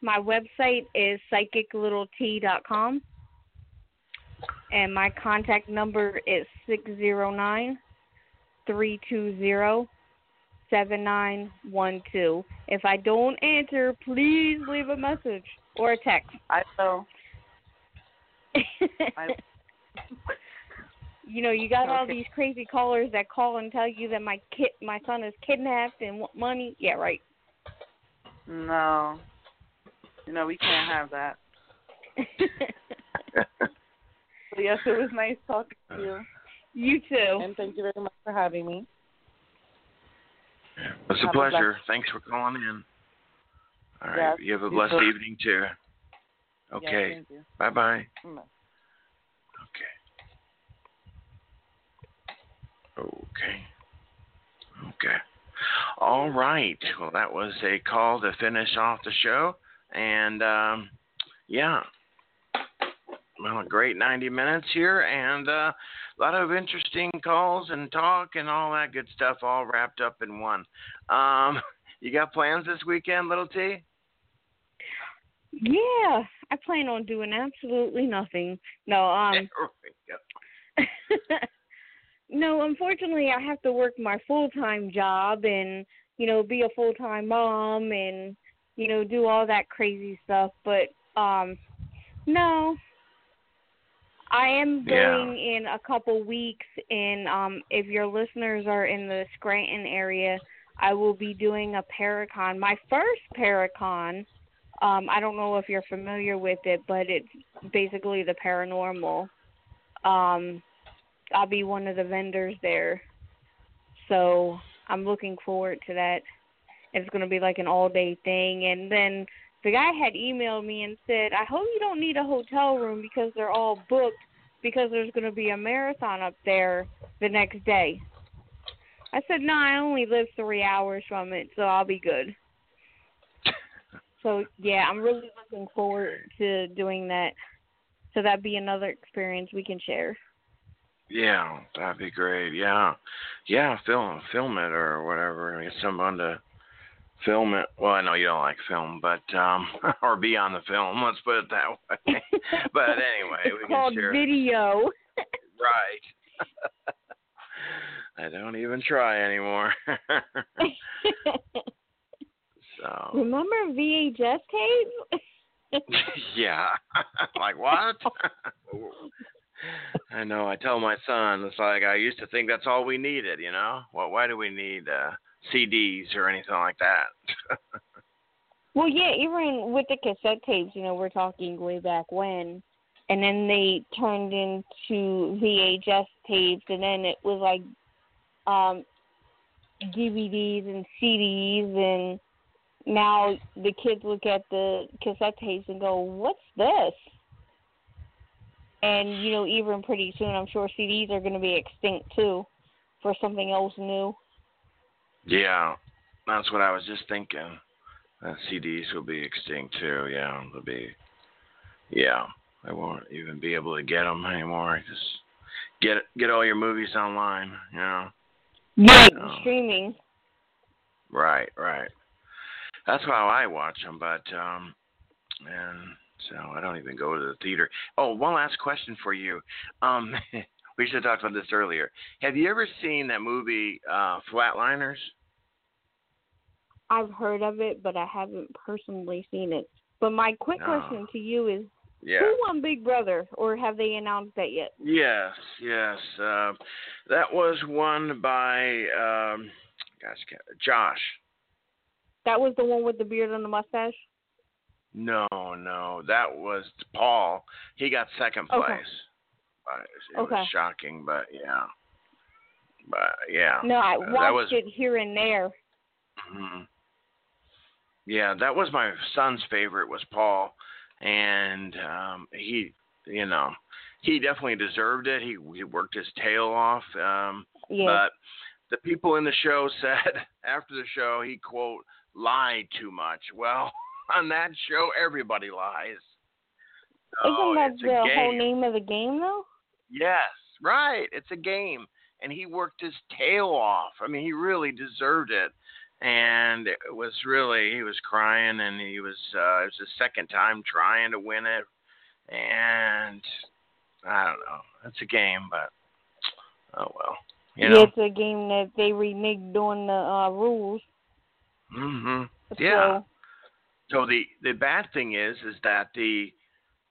My website is psychiclittlet.com. And my contact number is six zero nine three two zero seven nine one two. If I don't answer, please leave a message or a text. I will. [LAUGHS] I, you know, you got all these crazy callers that call and tell you that my kid, my son is kidnapped and want money. Yeah, right. No. You know, we can't have that. [LAUGHS] But yes, it was nice talking to you. you too. And thank you very much for having me. It's a Have a blessed- pleasure. Thanks for calling in. All right. Yes, you have a blessed too. evening too. Okay. thank you. bye bye. Bye. Okay. Okay. Okay. All right. Well, that was a call to finish off the show. And, um, yeah. Well, a great 90 minutes here and uh, a lot of interesting calls and talk and all that good stuff all wrapped up in one. Um, [LAUGHS] you got plans this weekend, Little T? Yeah, I plan on doing absolutely nothing. No, um [LAUGHS] There we go. [LAUGHS] no, unfortunately I have to work my full-time job and, you know, be a full-time mom and, you know, do all that crazy stuff, but um no. I am Yeah. going in a couple weeks and um if your listeners are in the Scranton area, I will be doing a Paracon. My first Paracon um, I don't know if you're familiar with it, but it's basically the paranormal. Um, I'll be one of the vendors there. So I'm looking forward to that. It's going to be like an all day thing. And then the guy had emailed me and said, I hope you don't need a hotel room because they're all booked because there's going to be a marathon up there the next day. I said, no, I only live three hours from it, so I'll be good. [LAUGHS] So yeah, I'm really looking forward to doing that. So that'd be another experience we can share. Yeah, that'd be great. Yeah, yeah, film film it or whatever. Get someone to film it. Well, I know you don't like film, but um, [LAUGHS] or be on the film. [LAUGHS] Let's put it that way. [LAUGHS] but anyway, it's we called can share. video. right. I don't even try anymore. so. Remember VHS tapes? yeah. like what? I know. I tell my son, it's like I used to think that's all we needed. You know, well, why do we need uh, CDs or anything like that? [LAUGHS] well, yeah. Even with the cassette tapes, you know, we're talking way back when, and then they turned into VHS tapes, and then it was like um DVDs and CDs and now the kids look at the cassette tapes and go, "What's this?" And you know, even pretty soon, I'm sure CDs are going to be extinct too, for something else new. Yeah, that's what I was just thinking. Uh, CDs will be extinct too. Yeah, they'll be. Yeah, I won't even be able to get them anymore. Just get get all your movies online. You know. Yeah, streaming. Right, right. That's how I watch them, but um, and so I don't even go to the theater. Oh, one last question for you. Um, [LAUGHS] we should have talked about this earlier. Have you ever seen that movie uh, Flatliners? I've heard of it, but I haven't personally seen it. But my quick No. question to you is, Yeah. who won Big Brother, or have they announced that yet? Yes, yes. Uh, that was won by um, gosh, Josh. That was the one with the beard and the mustache. No, no, that was Paul. He got second place. Okay. It Okay. was shocking, but yeah, but yeah. No, I Uh, watched was, it here and there. mhm. Yeah, that was my son's favorite was Paul, and um, he, you know, he definitely deserved it. He he worked his tail off. Um, Yeah. But the people in the show [LAUGHS] said after the show he quote lied too much. Well, [LAUGHS] on that show everybody lies. Oh, Isn't that it's a the whole name of the game, though? Yes, right. It's a game, and he worked his tail off. I mean, he really deserved it, and it was really he was crying, and he was uh, it was his second time trying to win it, and I don't know. It's a game, but oh well. You know. Yeah, it's a game that they reneged on the uh, rules. Mhm. So, Yeah. So the the bad thing is is that the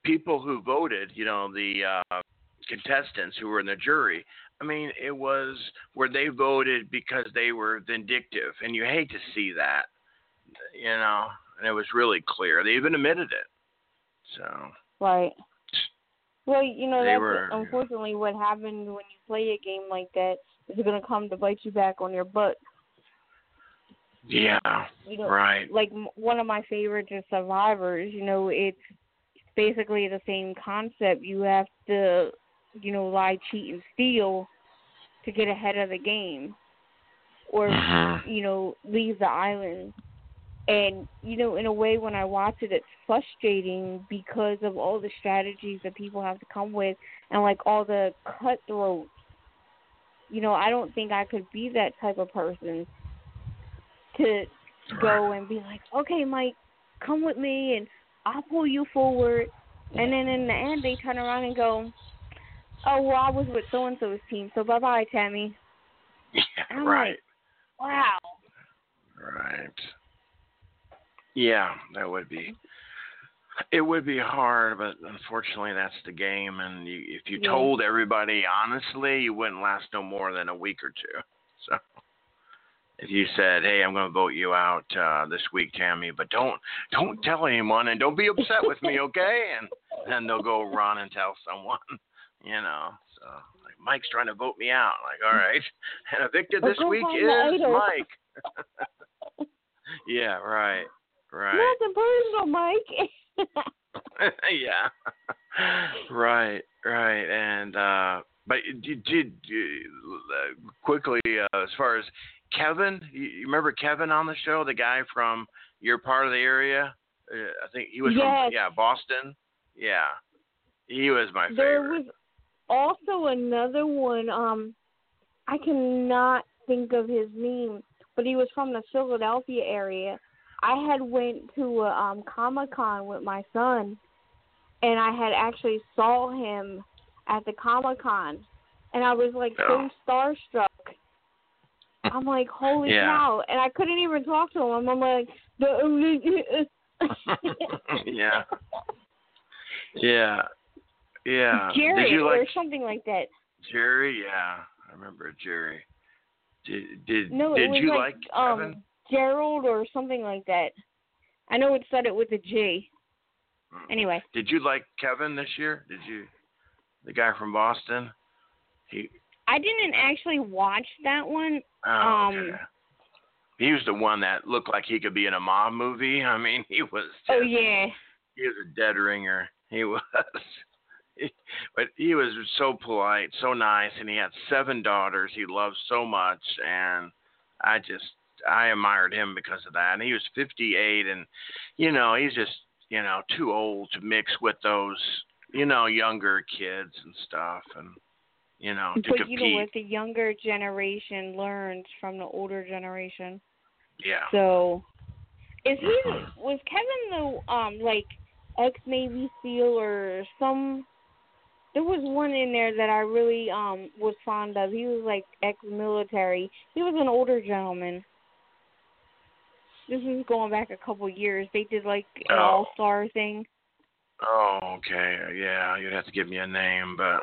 people who voted, you know, the uh, contestants who were in the jury, I mean, it was where they voted because they were vindictive, and you hate to see that, you know. And it was really clear. They even admitted it. So Right. Well, you know, that's were- unfortunately what happens when you play a game like that. Is it's going to come to bite you back on your butt. Yeah, You know, right. like one of my favorites is Survivors. You know, it's basically the same concept. You have to, you know, lie, cheat, and steal to get ahead of the game, or Mhm. you know, leave the island. And you know, in a way, when I watch it, it's frustrating because of all the strategies that people have to come with, and like all the cutthroats. You know, I don't think I could be that type of person to go and be like, okay, Mike, come with me, and I'll pull you forward. And then in the end, they turn around and go, oh, well, I was with so and so's team, so bye bye, Tammy. Yeah, right. like, wow. Right. Yeah, that would be. It would be hard, but unfortunately, that's the game. And you, if you Yeah. told everybody honestly, you wouldn't last no more than a week or two. If you said, "Hey, I'm going to vote you out uh, this week, Tammy, but don't don't tell anyone, and don't be upset with me, okay?" And then they'll go run and tell someone, [LAUGHS] you know. So, like, Mike's trying to vote me out. Like, all right. [LAUGHS] And evicted this week is. Mike. [LAUGHS] yeah, right, right. Nothing personal, Mike. yeah. right, right. And uh but did, did uh, quickly uh, as far as Kevin, you, remember Kevin on the show, the guy from your part of the area? Uh, I think he was Yes. from yeah, Boston. Yeah. He was my there favorite. There was also another one. Um, I cannot think of his name, but he was from the Philadelphia area. I had went to a um, Comic Con with my son, and I had actually saw him at the Comic Con, and I was like so starstruck. I'm like, holy Yeah. cow! And I couldn't even talk to him. I'm like, the [LAUGHS] [LAUGHS] yeah. Yeah. Yeah. Jerry Did you or something like that. Jerry? Yeah. I remember Jerry. Did did No, did you like, like um Kevin? Gerald or something like that. I know it said it with a G. Anyway, Did you like Kevin this year? Did you the guy from Boston? He I didn't actually watch that one. oh, um okay. He was the one that looked like he could be in a mob movie. [LAUGHS] I mean, he was just, Oh yeah. he was a dead ringer. He [LAUGHS] was. But he was so polite, so nice, and he had seven daughters he loved so much, and I just I admired him because of that. And he was 58, and you know he's just you know too old to mix with those you know younger kids and stuff, and you know to But compete. you know what? The younger generation learns from the older generation. yeah. So, is he was Kevin the um like ex Navy SEAL or some? There was one in there that I really um was fond of. He was like ex military. He was an older gentleman. This is going back a couple years. They did like an Oh. all star thing. Oh, okay. Yeah, you'd have to give me a name, but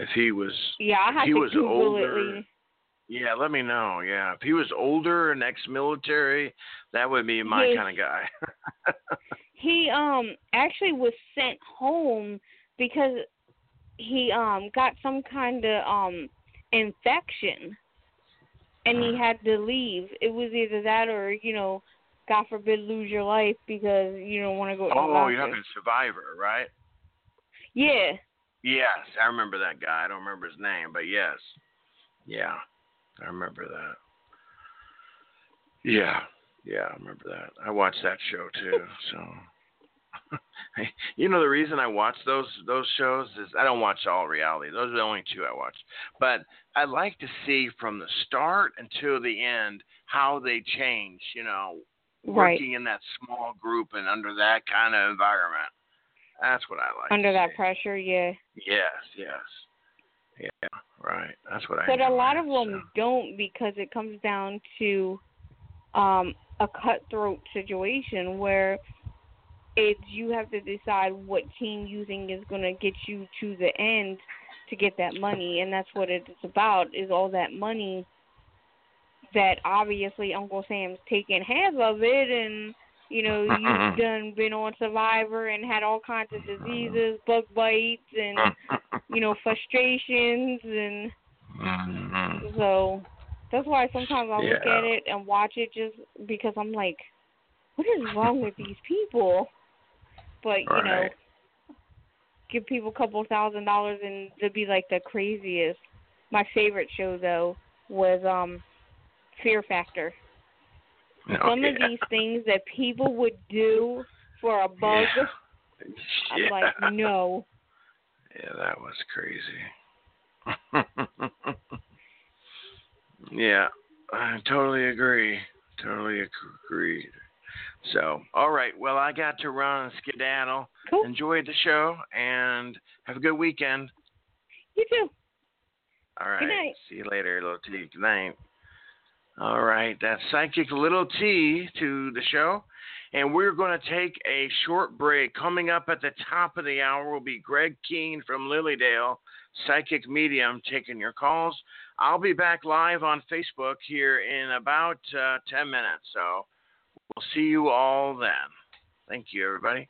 if he was Yeah, I have he to was Google older, it. Yeah, let me know. Yeah, if he was older and ex-military, that would be my Yes. kind of guy. [LAUGHS] He um actually was sent home because he um got some kind of um infection and he had to leave. It was either that or, you know, God forbid lose your life because you don't want to go to oh, you're talking Survivor, right? Yeah. Yes, I remember that guy. I don't remember his name, but yes, yeah, I remember that. Yeah, yeah, I remember that. I watched that show too. So, [LAUGHS] you know, the reason I watch those those shows is I don't watch all reality. Those are the only two I watch. But I like to see from the start until the end how they change. You know, Right. working in that small group and under that kind of environment. That's what I like. Under that pressure, yeah. Yes, yes. Yeah, right. That's what I But a lot of them so. don't because it comes down to um a cutthroat situation where it's you have to decide what team you think is going to get you to the end to get that money and that's what it's about is all that money that obviously Uncle Sam's taking half of it and you know you've done been on survivor and had all kinds of diseases bug bites and you know frustrations and Mhm. so that's why sometimes I look Yeah. at it and watch it just because I'm like, what is wrong with these people? But you know, give people a couple thousand dollars and they'd be like the craziest. My favorite show though was um Fear Factor. Some of these things that people would do for a bug, I'm Yeah. like, no. Yeah, that was crazy. [LAUGHS] yeah, I totally agree. Totally ag- agree. So, all right. Well, I got to run and skedaddle. Cool. Enjoy the show and have a good weekend. You too. All right. night. See you later, little T. Good night. All right. That's Psychic Little T to the show. And we're going to take a short break. Coming up at the top of the hour will be Greg Keene from Lily Dale, Psychic Medium, taking your calls. I'll be back live on Facebook here in about uh, 10 minutes. So we'll see you all then. Thank you, everybody.